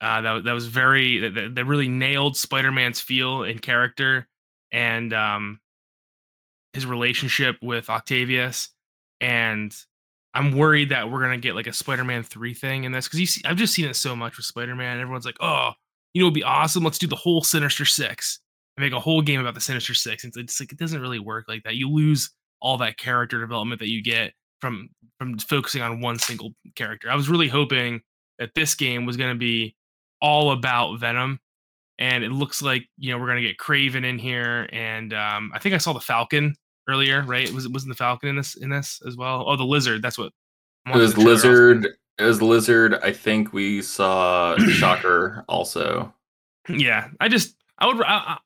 Uh, that that was very that- that, really nailed Spider-Man's feel and character, and um, his relationship with Octavius. And I'm worried that we're gonna get like a Spider-Man three thing in this because you see, I've just seen it so much with Spider-Man. Everyone's like, oh, you know, it'd be awesome. Let's do the whole Sinister Six and make a whole game about the Sinister Six. And it's like it doesn't really work like that. You lose all that character development that you get from from focusing on one single character. I was really hoping that this game was going to be all about Venom, and it looks like you know we're going to get Kraven in here, and um, I think I saw the Falcon earlier. Right? Was it wasn't the Falcon in this in this as well? Oh, the Lizard. That's what. It was the trailer also. Lizard. It was Lizard. I think we saw Shocker [clears throat] also. Yeah, I just I would. I,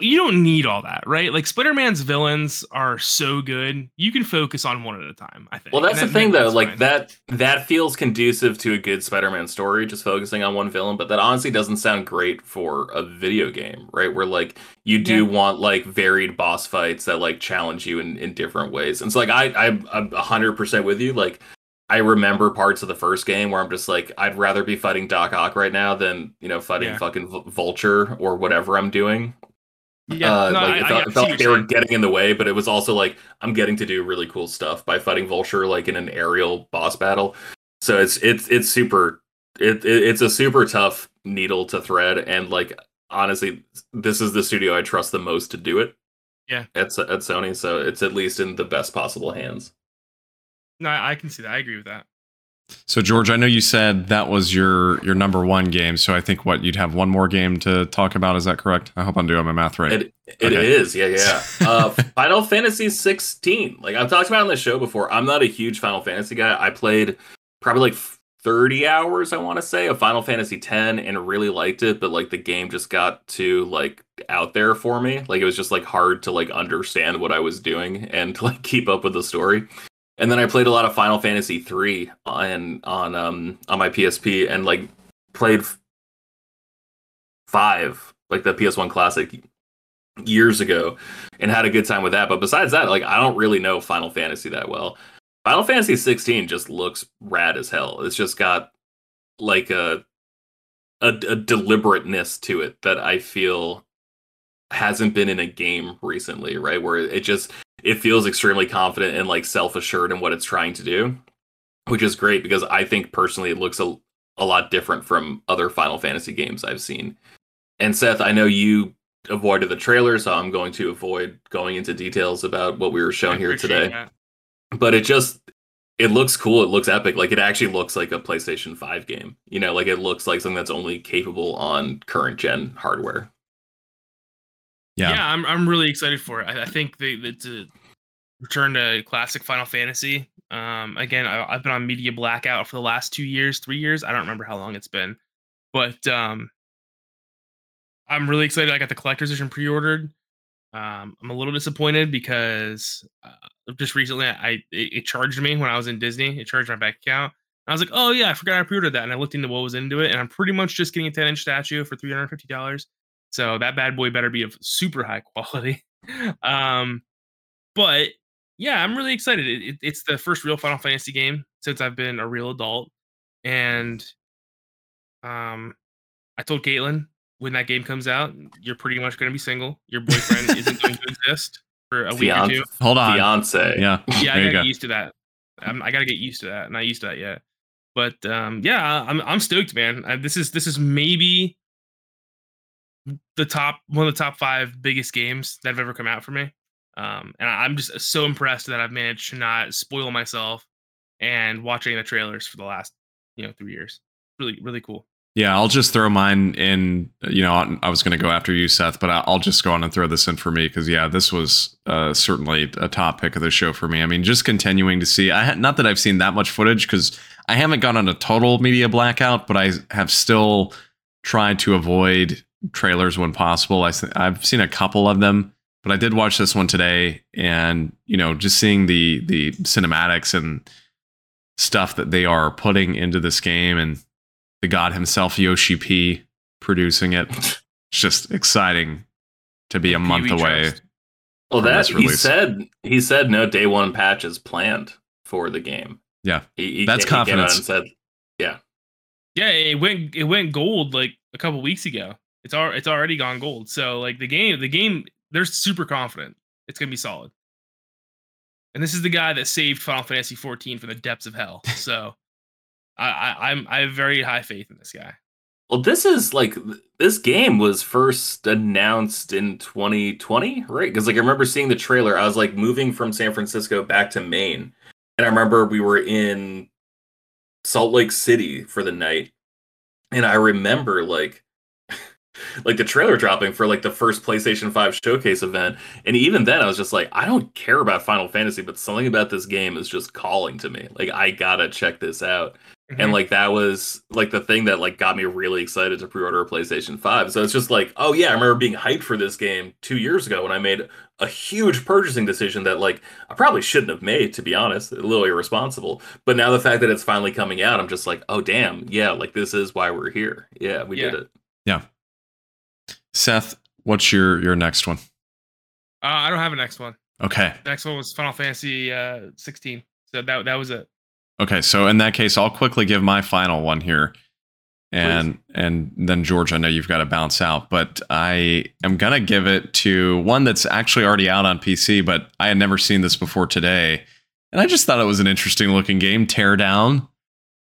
you don't need all that, right? Like Spider-Man's villains are so good, you can focus on one at a time. I think. Well, that's And the that- thing, though. Like fine. that, that feels conducive to a good Spider-Man story, just focusing on one villain. But that honestly doesn't sound great for a video game, right? Where like you do Yeah. want like varied boss fights that like challenge you in, in different ways. And so, like, I, I'm, hundred percent with you. Like, I remember parts of the first game where I'm just like, I'd rather be fighting Doc Ock right now than you know fighting Yeah. fucking V- Vulture or whatever I'm doing. Yeah, uh, no, like I- it felt, I it felt like they were getting in the way, but it was also like I'm getting to do really cool stuff by fighting Vulture like in an aerial boss battle. So it's it's it's super it, it it's a super tough needle to thread, and like honestly, this is the studio I trust the most to do it. Yeah. at at Sony, so it's at least in the best possible hands. No, I can see that. I agree with that. So George, I know you said that was your your number one game. So I think what you'd have one more game to talk about. Is that correct? I hope I'm doing my math right. It it Okay. is, yeah, yeah. Uh, [laughs] Final Fantasy 16. Like I've talked about on the show before. I'm not a huge Final Fantasy guy. I played probably like 30 hours, I want to say, of Final Fantasy 10 and really liked it, but like the game just got too like out there for me. Like it was just like hard to like understand what I was doing and to like keep up with the story. And then I played a lot of Final Fantasy 3 on on um on my PSP and like played 5, like the PS1 classic years ago and had a good time with that. But besides that, like I don't really know Final Fantasy that well. Final Fantasy 16 just looks rad as hell. It's just got like a a, a deliberateness to it that I feel hasn't been in a game recently, right? Where it just it feels extremely confident and like self-assured in what it's trying to do, which is great because I think personally it looks a a lot different from other Final Fantasy games I've seen. And Seth, I know you avoided the trailer, so I'm going to avoid going into details about what we were shown here today. that. But it just it looks cool. It looks epic. Like it actually looks like a PlayStation 5 game. You know, like it looks like something that's only capable on current gen hardware. Yeah. Yeah, I'm I'm really excited for it. I, I think they it's a return to classic Final Fantasy. Um, again, I, I've been on media blackout for the last two years, three years. I don't remember how long it's been, but um, I'm really excited. I got the collector's edition pre-ordered. Um, I'm a little disappointed because uh, just recently I it, it charged me when I was in Disney. It charged my bank account. I was like, oh yeah, I forgot I pre-ordered that, and I looked into what was into it, and I'm pretty much just getting a 10 inch statue for 350 dollars. So that bad boy better be of super high quality. [laughs] um, but yeah, I'm really excited. It, it, it's the first real Final Fantasy game since I've been a real adult, and um, I told Caitlin when that game comes out, you're pretty much going to be single. Your boyfriend [laughs] isn't going to exist for a week or two. Hold on. fiance. Yeah. [laughs] Yeah, I gotta go. get used to that. I'm, I gotta get used to that. I'm not used to that yet. But um, yeah, I'm I'm stoked, man. Uh, this is this is maybe the top one of the top five biggest games that have ever come out for me. Um, and I'm just so impressed that I've managed to not spoil myself and watching the trailers for the last you know three years. Really really cool. Yeah, I'll just throw mine in. You know, I- was going to go after you, Seth, but I'll just go on and throw this in for me because, yeah, this was uh, certainly a top pick of the show for me. I mean, just continuing to see. I not that I've seen that much footage because I haven't gone on a total media blackout, but I have still tried to avoid trailers when possible. I, I've seen a couple of them, but I did watch this one today, and you know, just seeing the the cinematics and stuff that they are putting into this game and the god himself Yoshi P producing it. It's just exciting to be a Pee month away. trust. Well, from that he said he said no day one patch is planned for the game. Yeah. he, he That's ca- he came out confidence. and said, Yeah, it went it went gold like a couple weeks ago. It's al- it's already gone gold. So like the game, the game, they're super confident it's gonna be solid. And this is the guy that saved Final Fantasy 14 from the depths of hell. [laughs] So I, I I'm I have very high faith in this guy. "Well, this is like this game was first announced in 2020, right? Because like I remember seeing the trailer. I was like moving from San Francisco back to Maine, and I remember we were in Salt Lake City for the night, and I remember like like the trailer dropping for like the first PlayStation 5 showcase event. And even then I was just like, I don't care about Final Fantasy, but something about this game is just calling to me. Like I gotta check this out. And Mhm. like that was like the thing that like got me really excited to pre-order a PlayStation 5. So it's just like, oh yeah, I remember being hyped for this game two years ago when I made a huge purchasing decision that like I probably shouldn't have made, to be honest. A little irresponsible. But now the fact that it's finally coming out, I'm just like, oh damn, yeah, like this is why we're here. Yeah, we did it. Yeah. Seth, what's your your next one? uh, I don't have a next one. Okay. Next one was Final Fantasy uh 16. So that that was it. Okay, so in that case, I'll quickly give my final one here. And and then George, I know you've got to bounce out, but I am gonna give it to one that's actually already out on PC, but I had never seen this before today. And I just thought it was an interesting looking game, Teardown.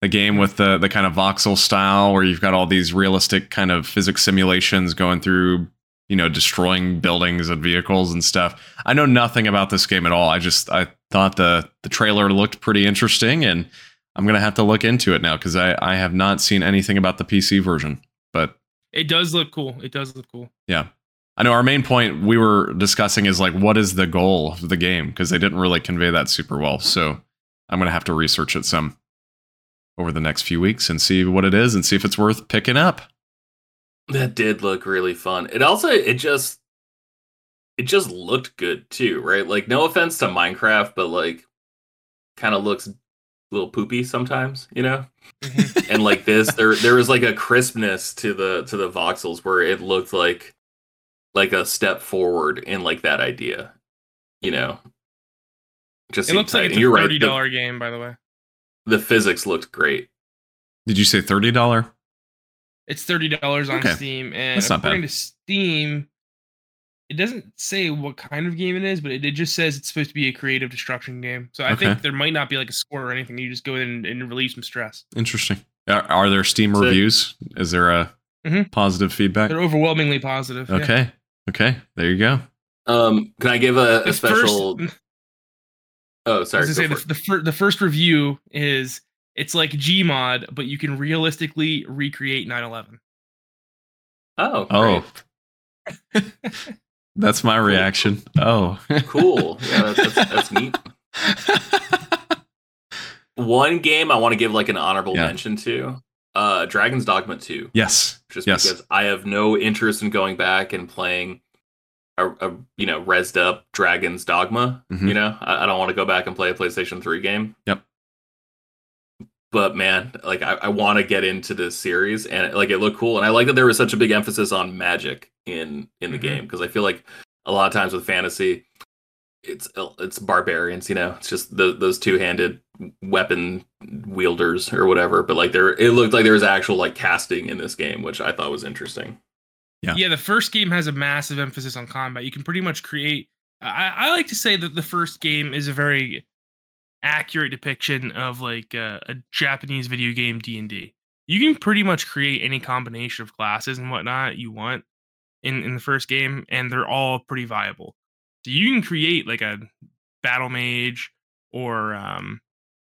The game with the the kind of voxel style where you've got all these realistic kind of physics simulations going through, you know, destroying buildings and vehicles and stuff. I know nothing about this game at all. I just I thought the the trailer looked pretty interesting and I'm gonna have to look into it now because I, I have not seen anything about the PC version. But It does look cool. It does look cool. yeah. I know our main point we were discussing is like what is the goal of the game? Because they didn't really convey that super well. So I'm gonna have to research it some over the next few weeks and see what it is and see if it's worth picking up. That did look really fun. It also it just it just looked good too, right? Like no offense to Minecraft, but like kind of looks a little poopy sometimes, you know? Mhm. and like this there [laughs] there was like a crispness to the to the voxels where it looked like like a step forward in like that idea, you know? Just it seemed looks like it's And a you're thirty dollar dollar game, by the way. The physics looked great. Did you say thirty dollar? It's thirty dollars on Okay. Steam, and That's not according bad. to Steam, it doesn't say what kind of game it is, but it, it just says it's supposed to be a creative destruction game. So I Okay. think there might not be like a score or anything. You just go in and, and relieve some stress. Interesting. Are, are there Steam So- reviews? Is there a Mhm. positive feedback? They're overwhelmingly positive. yeah. Okay. Okay. There you go. Um can I give a, a special first, [laughs] Oh, I sorry. was gonna go say for the, the, fir- the first review is it's like Gmod, but you can realistically recreate 9/11. Oh, great. Oh. [laughs] That's my reaction. Oh. cool. Yeah, that's, that's, [laughs] that's neat. One game I want to give like an honorable Yeah. mention to, uh, Dragon's Dogma 2. yes. Just Yes. because I have no interest in going back and playing a, a you know resed up Dragon's Dogma. Mhm. You know, I, I don't want to go back and play a PlayStation 3 game. Yep. But man, like I, I want to get into this series and like it looked cool, and I like that there was such a big emphasis on magic in in the Mhm. game because I feel like a lot of times with fantasy, it's it's barbarians, you know, it's just the, those two handed weapon wielders or whatever. But like there, it looked like there was actual like casting in this game, which I thought was interesting. Yeah. Yeah, the first game has a massive emphasis on combat. You can pretty much create. I, I like to say that the first game is a very accurate depiction of like uh, a Japanese video game D and D. You can pretty much create any combination of classes and whatnot you want in in the first game, and they're all pretty viable. So you can create like a battle mage or um,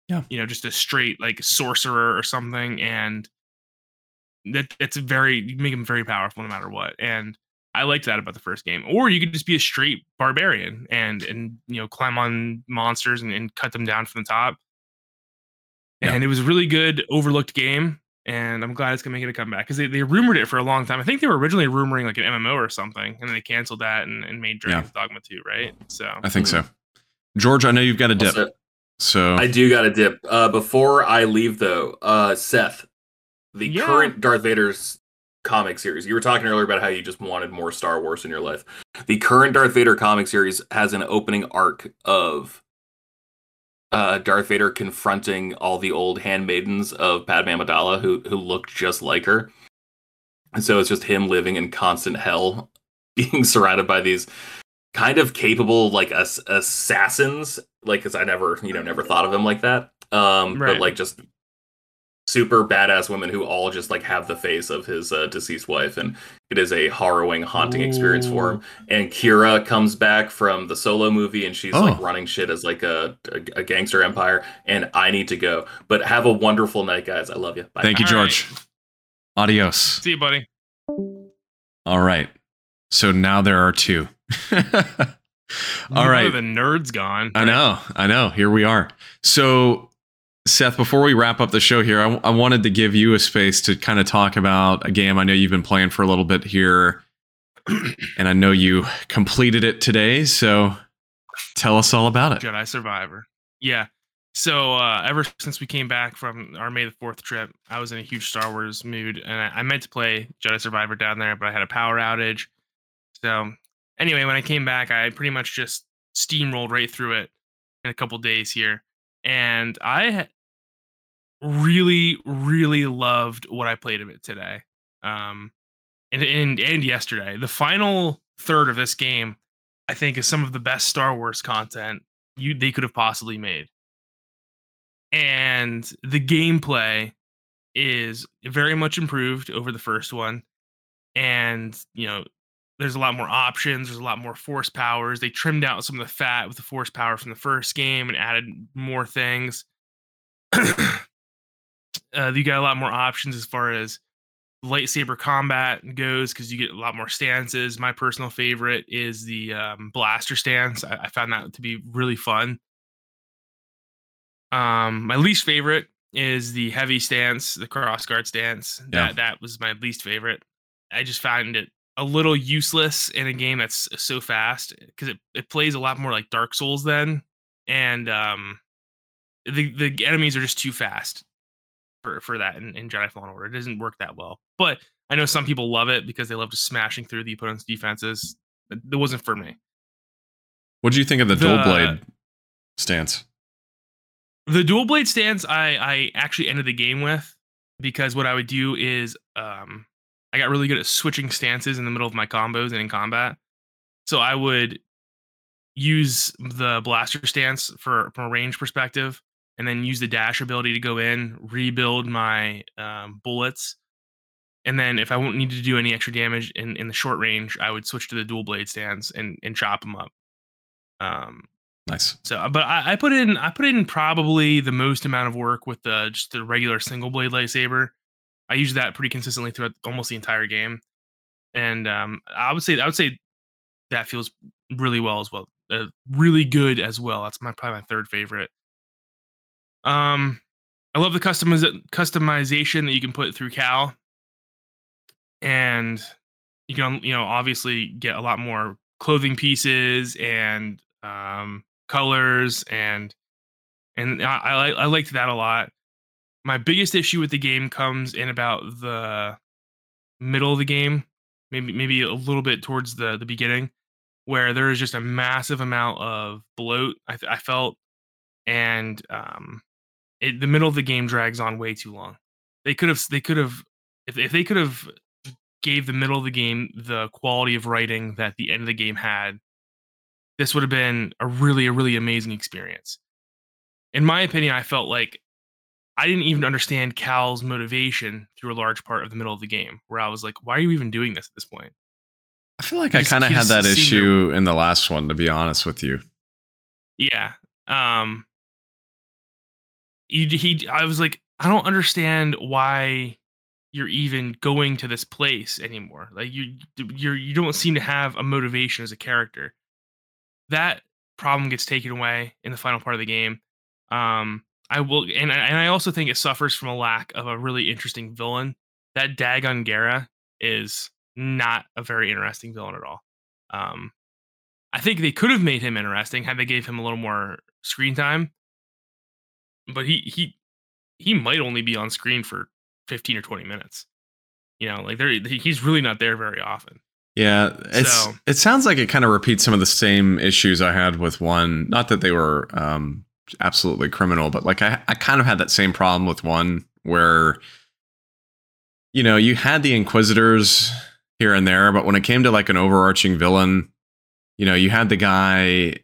Yeah. you know, just a straight like sorcerer or something, and that that's very you make them very powerful no matter what. And I liked that about the first game. Or you could just be a straight barbarian and and you know climb on monsters and, and cut them down from the top. Yeah. And it was a really good overlooked game. And I'm glad it's gonna make it a comeback because they, they rumored it for a long time. I think they were originally rumoring like an MMO or something, and then they canceled that and, and made Yeah. Dogma 2, right? So I think so. George, I know you've got a dip. Also, So I do got a dip. Uh, before I leave, though, uh, Seth, the Yeah. current Darth Vader's comic series. You were talking earlier about how you just wanted more Star Wars in your life. The current Darth Vader comic series has an opening arc of uh, Darth Vader confronting all the old handmaidens of Padme Amidala who who looked just like her. And so it's just him living in constant hell, [laughs] being surrounded by these kind of capable like ass- assassins like because i never you know never thought of them like that um Right. but like just super badass women who all just like have the face of his uh, deceased wife and it is a harrowing haunting experience for him and Qi'ra comes back from the solo movie and she's like Oh. running shit as like a, a, a gangster empire and i need to go but have a wonderful night guys i love you bye thank you, All right. George. Adios. see you, buddy. All right. So now there are two. [laughs] All Now right. the nerds gone. I know. I know. Here we are. So, Seth, before we wrap up the show here, I, I wanted to give you a space to kind of talk about a game I know you've been playing for a little bit here. and I know you completed it today. So, tell us all about it. Jedi Survivor. Yeah. So uh, ever since we came back from our May the Fourth trip, I was in a huge Star Wars mood, and I, I meant to play Jedi Survivor down there, but I had a power outage. So anyway, when I came back, I pretty much just steamrolled right through it in a couple days here, and I really, really loved what I played of it today. Um, and and and yesterday, the final third of this game, I think, is some of the best Star Wars content you they could have possibly made. And the gameplay is very much improved over the first one. And you know, there's a lot more options. There's a lot more force powers. They trimmed out some of the fat with the force power from the first game and added more things. [clears throat] uh, you got a lot more options as far as lightsaber combat goes because you get a lot more stances. My personal favorite is the um, blaster stance. I, I, found that to be really fun. Um, my least favorite is the heavy stance, the crossguard stance. Yeah. That that was my least favorite. I just found it a little useless in a game that's so fast because it, it plays a lot more like Dark Souls then, and um, the the enemies are just too fast for for that in, in Jedi Fallen Order. It doesn't work that well. But I know some people love it because they love just smashing through the opponent's defenses. It, it wasn't for me. What do you think of the, the dual blade stance? The dual blade stance, I I actually ended the game with because what I would do is um I got really good at switching stances in the middle of my combos and in combat. So I would use the blaster stance for from a range perspective and then use the dash ability to go in, rebuild my um, bullets. And then if I won't need to do any extra damage in, in the short range, I would switch to the dual blade stance and, and chop them up. Um, nice. So, but I, I put in I put in probably the most amount of work with the just the regular single blade lightsaber. I use that pretty consistently throughout almost the entire game, and um, I would say I would say that feels really well as well, uh, really good as well. That's my probably my third favorite. Um, I love the customiz- customization that you can put through Cal, and you can you know obviously get a lot more clothing pieces and um, colors and and I, I I liked that a lot. My biggest issue with the game comes in about the middle of the game, maybe maybe a little bit towards the the beginning, where there is just a massive amount of bloat. I, I felt, and um, it, the middle of the game drags on way too long. They could have they could have if if they could have gave the middle of the game the quality of writing that the end of the game had, this would have been a really a really amazing experience. In my opinion, I felt like I didn't even understand Cal's motivation through a large part of the middle of the game, where I was like, "Why are you even doing this at this point?" I feel like I kind of had that issue in the last one, to be honest with you. Yeah. Um, he, he I was like, I don't understand why you're even going to this place anymore. Like you you're you don't seem to have a motivation as a character. That problem gets taken away in the final part of the game. Um I will and and I also think it suffers from a lack of a really interesting villain. That Dagan Gera is not a very interesting villain at all. Um I think they could have made him interesting had they gave him a little more screen time but he he he might only be on screen for 15 or 20 minutes. You know, like there he's really not there very often. Yeah, it's so, it sounds like it kind of repeats some of the same issues I had with one. Not that they were um, absolutely criminal, but like I, I kind of had that same problem with one where you know you had the Inquisitors here and there, but when it came to like an overarching villain, you know you had the guy,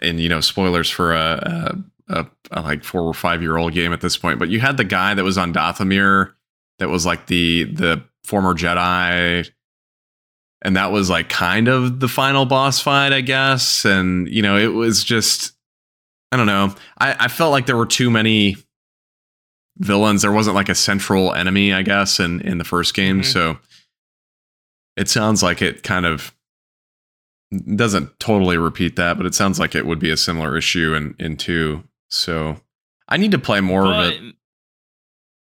and you know spoilers for a, a a, a like four or five year old game at this point. But you had the guy that was on Dathomir that was like the the former Jedi, and that was like kind of the final boss fight, I guess. And you know, it was just I don't know. I, I felt like there were too many villains. There wasn't like a central enemy, I guess, in in the first game. Mm-hmm. So it sounds like it kind of doesn't totally repeat that, but it sounds like it would be a similar issue in in two. So I need to play more but, of it.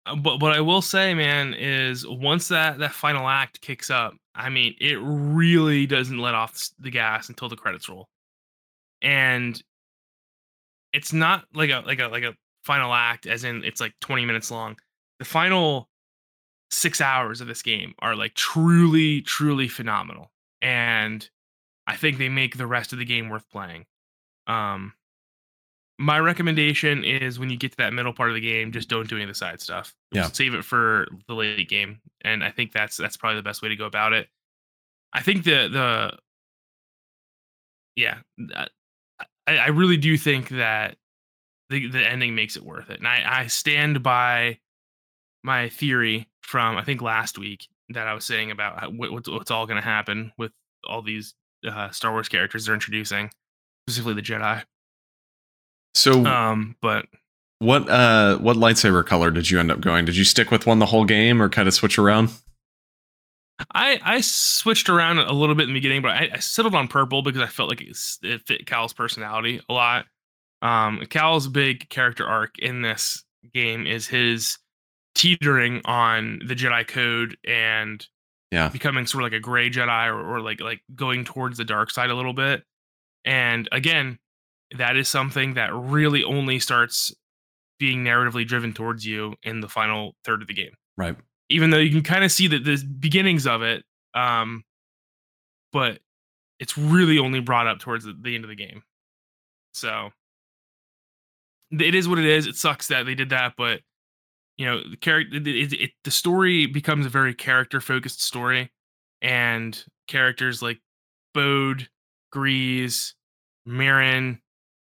Uh, but what I will say, man, is once that that final act kicks up, I mean, it really doesn't let off the gas until the credits roll, and it's not like a like a like a final act, as in it's like twenty minutes long. The final six hours of this game are like truly, truly phenomenal, and I think they make the rest of the game worth playing. Um, my recommendation is when you get to that middle part of the game, just don't do any of the side stuff. Yeah. Just save it for the late game, and I think that's that's probably the best way to go about it. I think the the yeah, I, I really do think that the the ending makes it worth it, and I I stand by my theory from I think last week that I was saying about what, what's, what's all going to happen with all these uh, Star Wars characters they're introducing, specifically the Jedi. So, Um, but what uh, what lightsaber color did you end up going? Did you stick with one the whole game, or kind of switch around? I I switched around a little bit in the beginning, but I, I settled on purple because I felt like it's, it fit Cal's personality a lot. Um, Cal's big character arc in this game is his teetering on the Jedi Code and Yeah. becoming sort of like a gray Jedi or, or like like going towards the dark side a little bit. And again, that is something that really only starts being narratively driven towards you in the final third of the game. Right. even though you can kind of see that the beginnings of it um but it's really only brought up towards the, the end of the game. So it is what it is. It sucks that they did that but you know the character it, it, it, the story becomes a very character focused story and characters like bode Greez Merrin,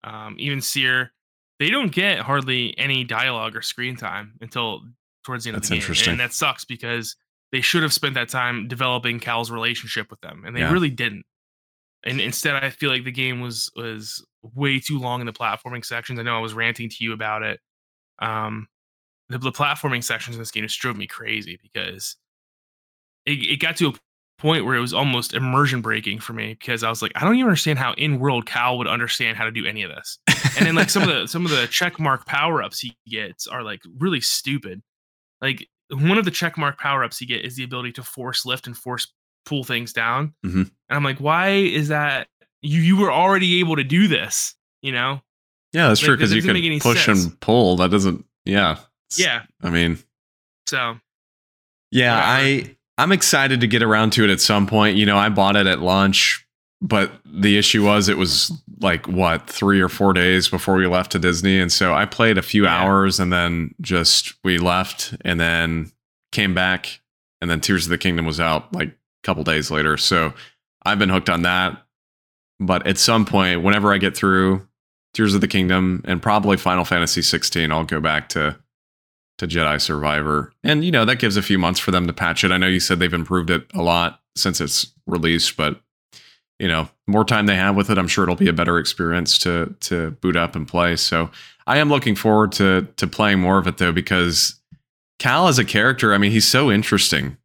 um, even Cere they don't get hardly any dialogue or screen time until towards the end That's of the game and that sucks because they should have spent that time developing cal's relationship with them and they Yeah. really didn't. And instead i feel like the game was was way too long in the platforming sections. I know i was ranting to you about it. Um the, the platforming sections in this game just drove me crazy because it, it got to a point where it was almost immersion breaking for me because i was like i don't even understand how in world cal would understand how to do any of this and then like some of the some of the check mark power ups he gets are like really stupid like one of the check mark power ups you get is the ability to force lift and force pull things down Mhm. and i'm like why is that you you were already able to do this you know Yeah, that's Like, true because you doesn't make any can push sense. and pull. That doesn't. Yeah. Yeah I mean, so Yeah, Whatever. I I'm excited to get around to it at some point. You know, I bought it at launch, but the issue was it was like what three or four days before we left to Disney, and so I played a few Yeah. hours and then just we left and then came back, and then Tears of the Kingdom was out like a couple days later. So I've been hooked on that. But at some point, whenever I get through Tears of the Kingdom and probably Final Fantasy 16, I'll go back to to Jedi Survivor. And you know, that gives a few months for them to patch it. I know you said they've improved it a lot since it's released, but you know, more time they have with it, I'm sure it'll be a better experience to to boot up and play. So I am looking forward to to playing more of it though, because Cal as a character, I mean, he's so interesting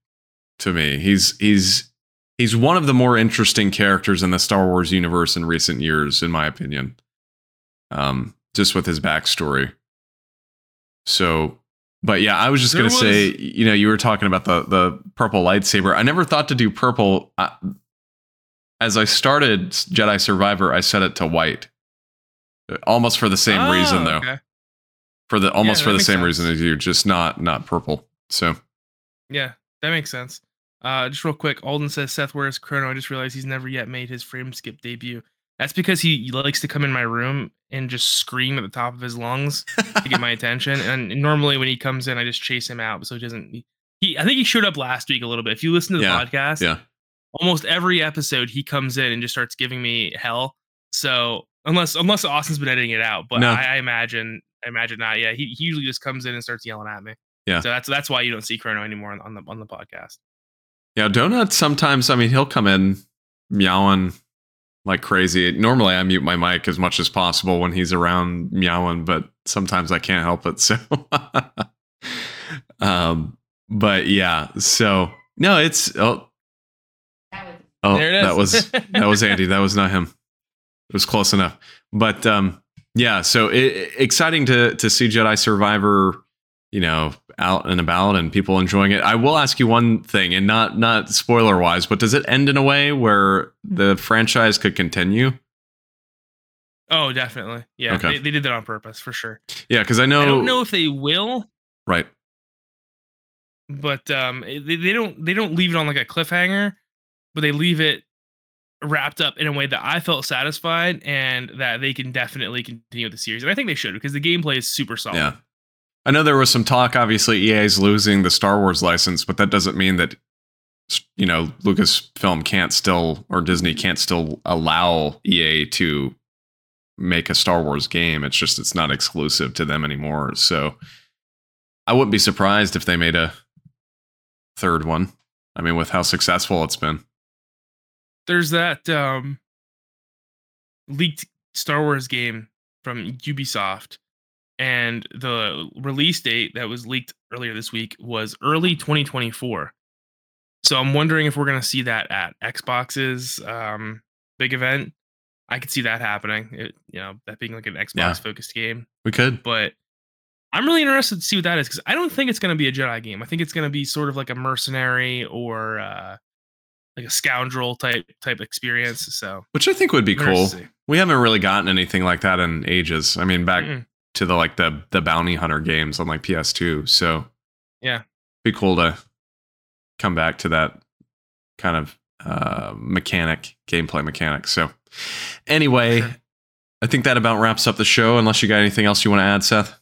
to me. He's he's he's one of the more interesting characters in the Star Wars universe in recent years, in my opinion. Um, just with his backstory. So, but yeah, I was just There gonna say, you know, you were talking about the the purple lightsaber. I never thought to do purple. I, as I started Jedi Survivor, I set it to white, almost for the same Oh, reason though. okay. For the almost that for the same sense. reason as you, just not not purple. So Yeah, that makes sense. Uh, just real quick, Alden says Seth, where's Chrono? I just realized he's never yet made his frame skip debut. That's because he likes to come in my room and just scream at the top of his lungs to get my [laughs] attention. And normally when he comes in, I just chase him out so he doesn't. He, I think he showed up last week a little bit. If you listen to the Yeah, podcast, yeah. almost every episode he comes in and just starts giving me hell. So unless unless Austin's been editing it out, but No. I, I imagine I imagine not. Yeah, he, he usually just comes in and starts yelling at me. Yeah. So that's that's why you don't see Chrono anymore on, on the on the podcast. Yeah, Donut sometimes, I mean, he'll come in meowing like crazy. Normally, I mute my mic as much as possible when he's around meowing, but sometimes I can't help it. [laughs] So, um, but yeah, so no, it's oh, oh, There it is. that was that was Andy. [laughs] That was not him. It was close enough, but um, yeah. So it, exciting to to see Jedi Survivor, you know, out and about and people enjoying it. I will ask you one thing, and not not spoiler wise, but does it end in a way where the franchise could continue? Oh, definitely. Yeah, Okay. they, they did that on purpose for sure. Yeah, because I know, I don't know if they will, right? but um, they, they don't they don't leave it on like a cliffhanger, but they leave it wrapped up in a way that I felt satisfied and that they can definitely continue the series. And I think they should because the gameplay is super solid. Yeah. I know there was some talk. Obviously, EA is losing the Star Wars license, but that doesn't mean that you know Lucasfilm can't still or Disney can't still allow EA to make a Star Wars game. It's just it's not exclusive to them anymore. So I wouldn't be surprised if they made a third one. I mean, with how successful it's been. There's that um, leaked Star Wars game from Ubisoft, and the release date that was leaked earlier this week was early 2024. So I'm wondering if we're going to see that at Xbox's um, big event. I could see that happening. It, you know, that being like an Xbox Yeah. focused game. We could. But I'm really interested to see what that is because I don't think it's going to be a Jedi game. I think it's going to be sort of like a mercenary or uh, like a scoundrel type type experience. So Which I think would be cool. interested to see. We haven't really gotten anything like that in ages. I mean, back Mm-mm. To the like the the bounty hunter games on like PS2. So Yeah. be cool to come back to that kind of uh, mechanic, gameplay mechanic. So anyway, Sure. I think that about wraps up the show. Unless you got anything else you want to add, Seth.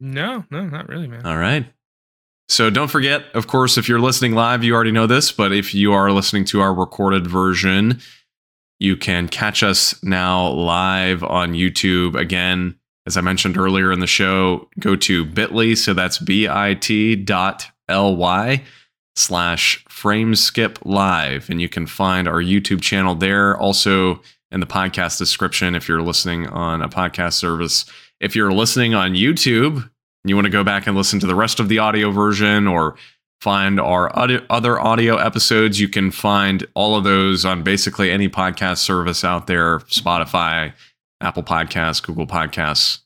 No, no, not really, man. All right. So don't forget, of course, if you're listening live, you already know this, but if you are listening to our recorded version, you can catch us now live on YouTube. Again, as I mentioned earlier in the show, go to bit.ly. So that's bit dot ly slash frameskip live. And you can find our YouTube channel there. Also in the podcast description if you're listening on a podcast service. If you're listening on YouTube, and you want to go back and listen to the rest of the audio version or find our other audio episodes, you can find all of those on basically any podcast service out there Spotify, Apple Podcasts, Google Podcasts,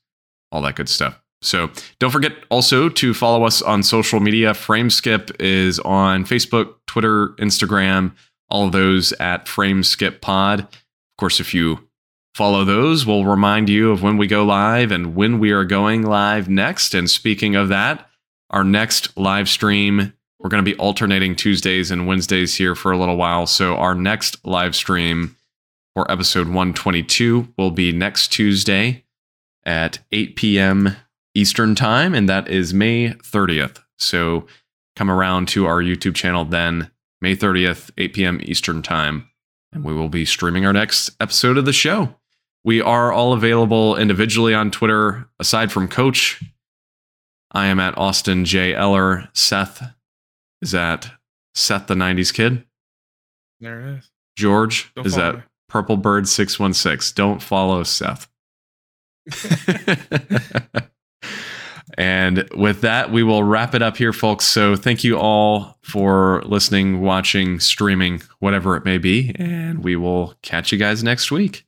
all that good stuff. So don't forget also to follow us on social media. Frameskip is on Facebook, Twitter, Instagram, all of those at Frameskip Pod. Of course, if you follow those, we'll remind you of when we go live and when we are going live next. And speaking of that, our next live stream, we're going to be alternating Tuesdays and Wednesdays here for a little while. So our next live stream for episode 122 will be next Tuesday at 8 p.m. Eastern Time, and that is May 30th. So come around to our YouTube channel then, May 30th, 8 p.m. Eastern Time, and we will be streaming our next episode of the show. We are all available individually on Twitter, aside from Coach. I am at Austin J. Eller. Seth is at Seth the 90s Kid. There it is. George Don't is at me. Purple Bird 616. Don't follow Seth. [laughs] and with that, we will wrap it up here, folks. So thank you all for listening, watching, streaming, whatever it may be. And we will catch you guys next week.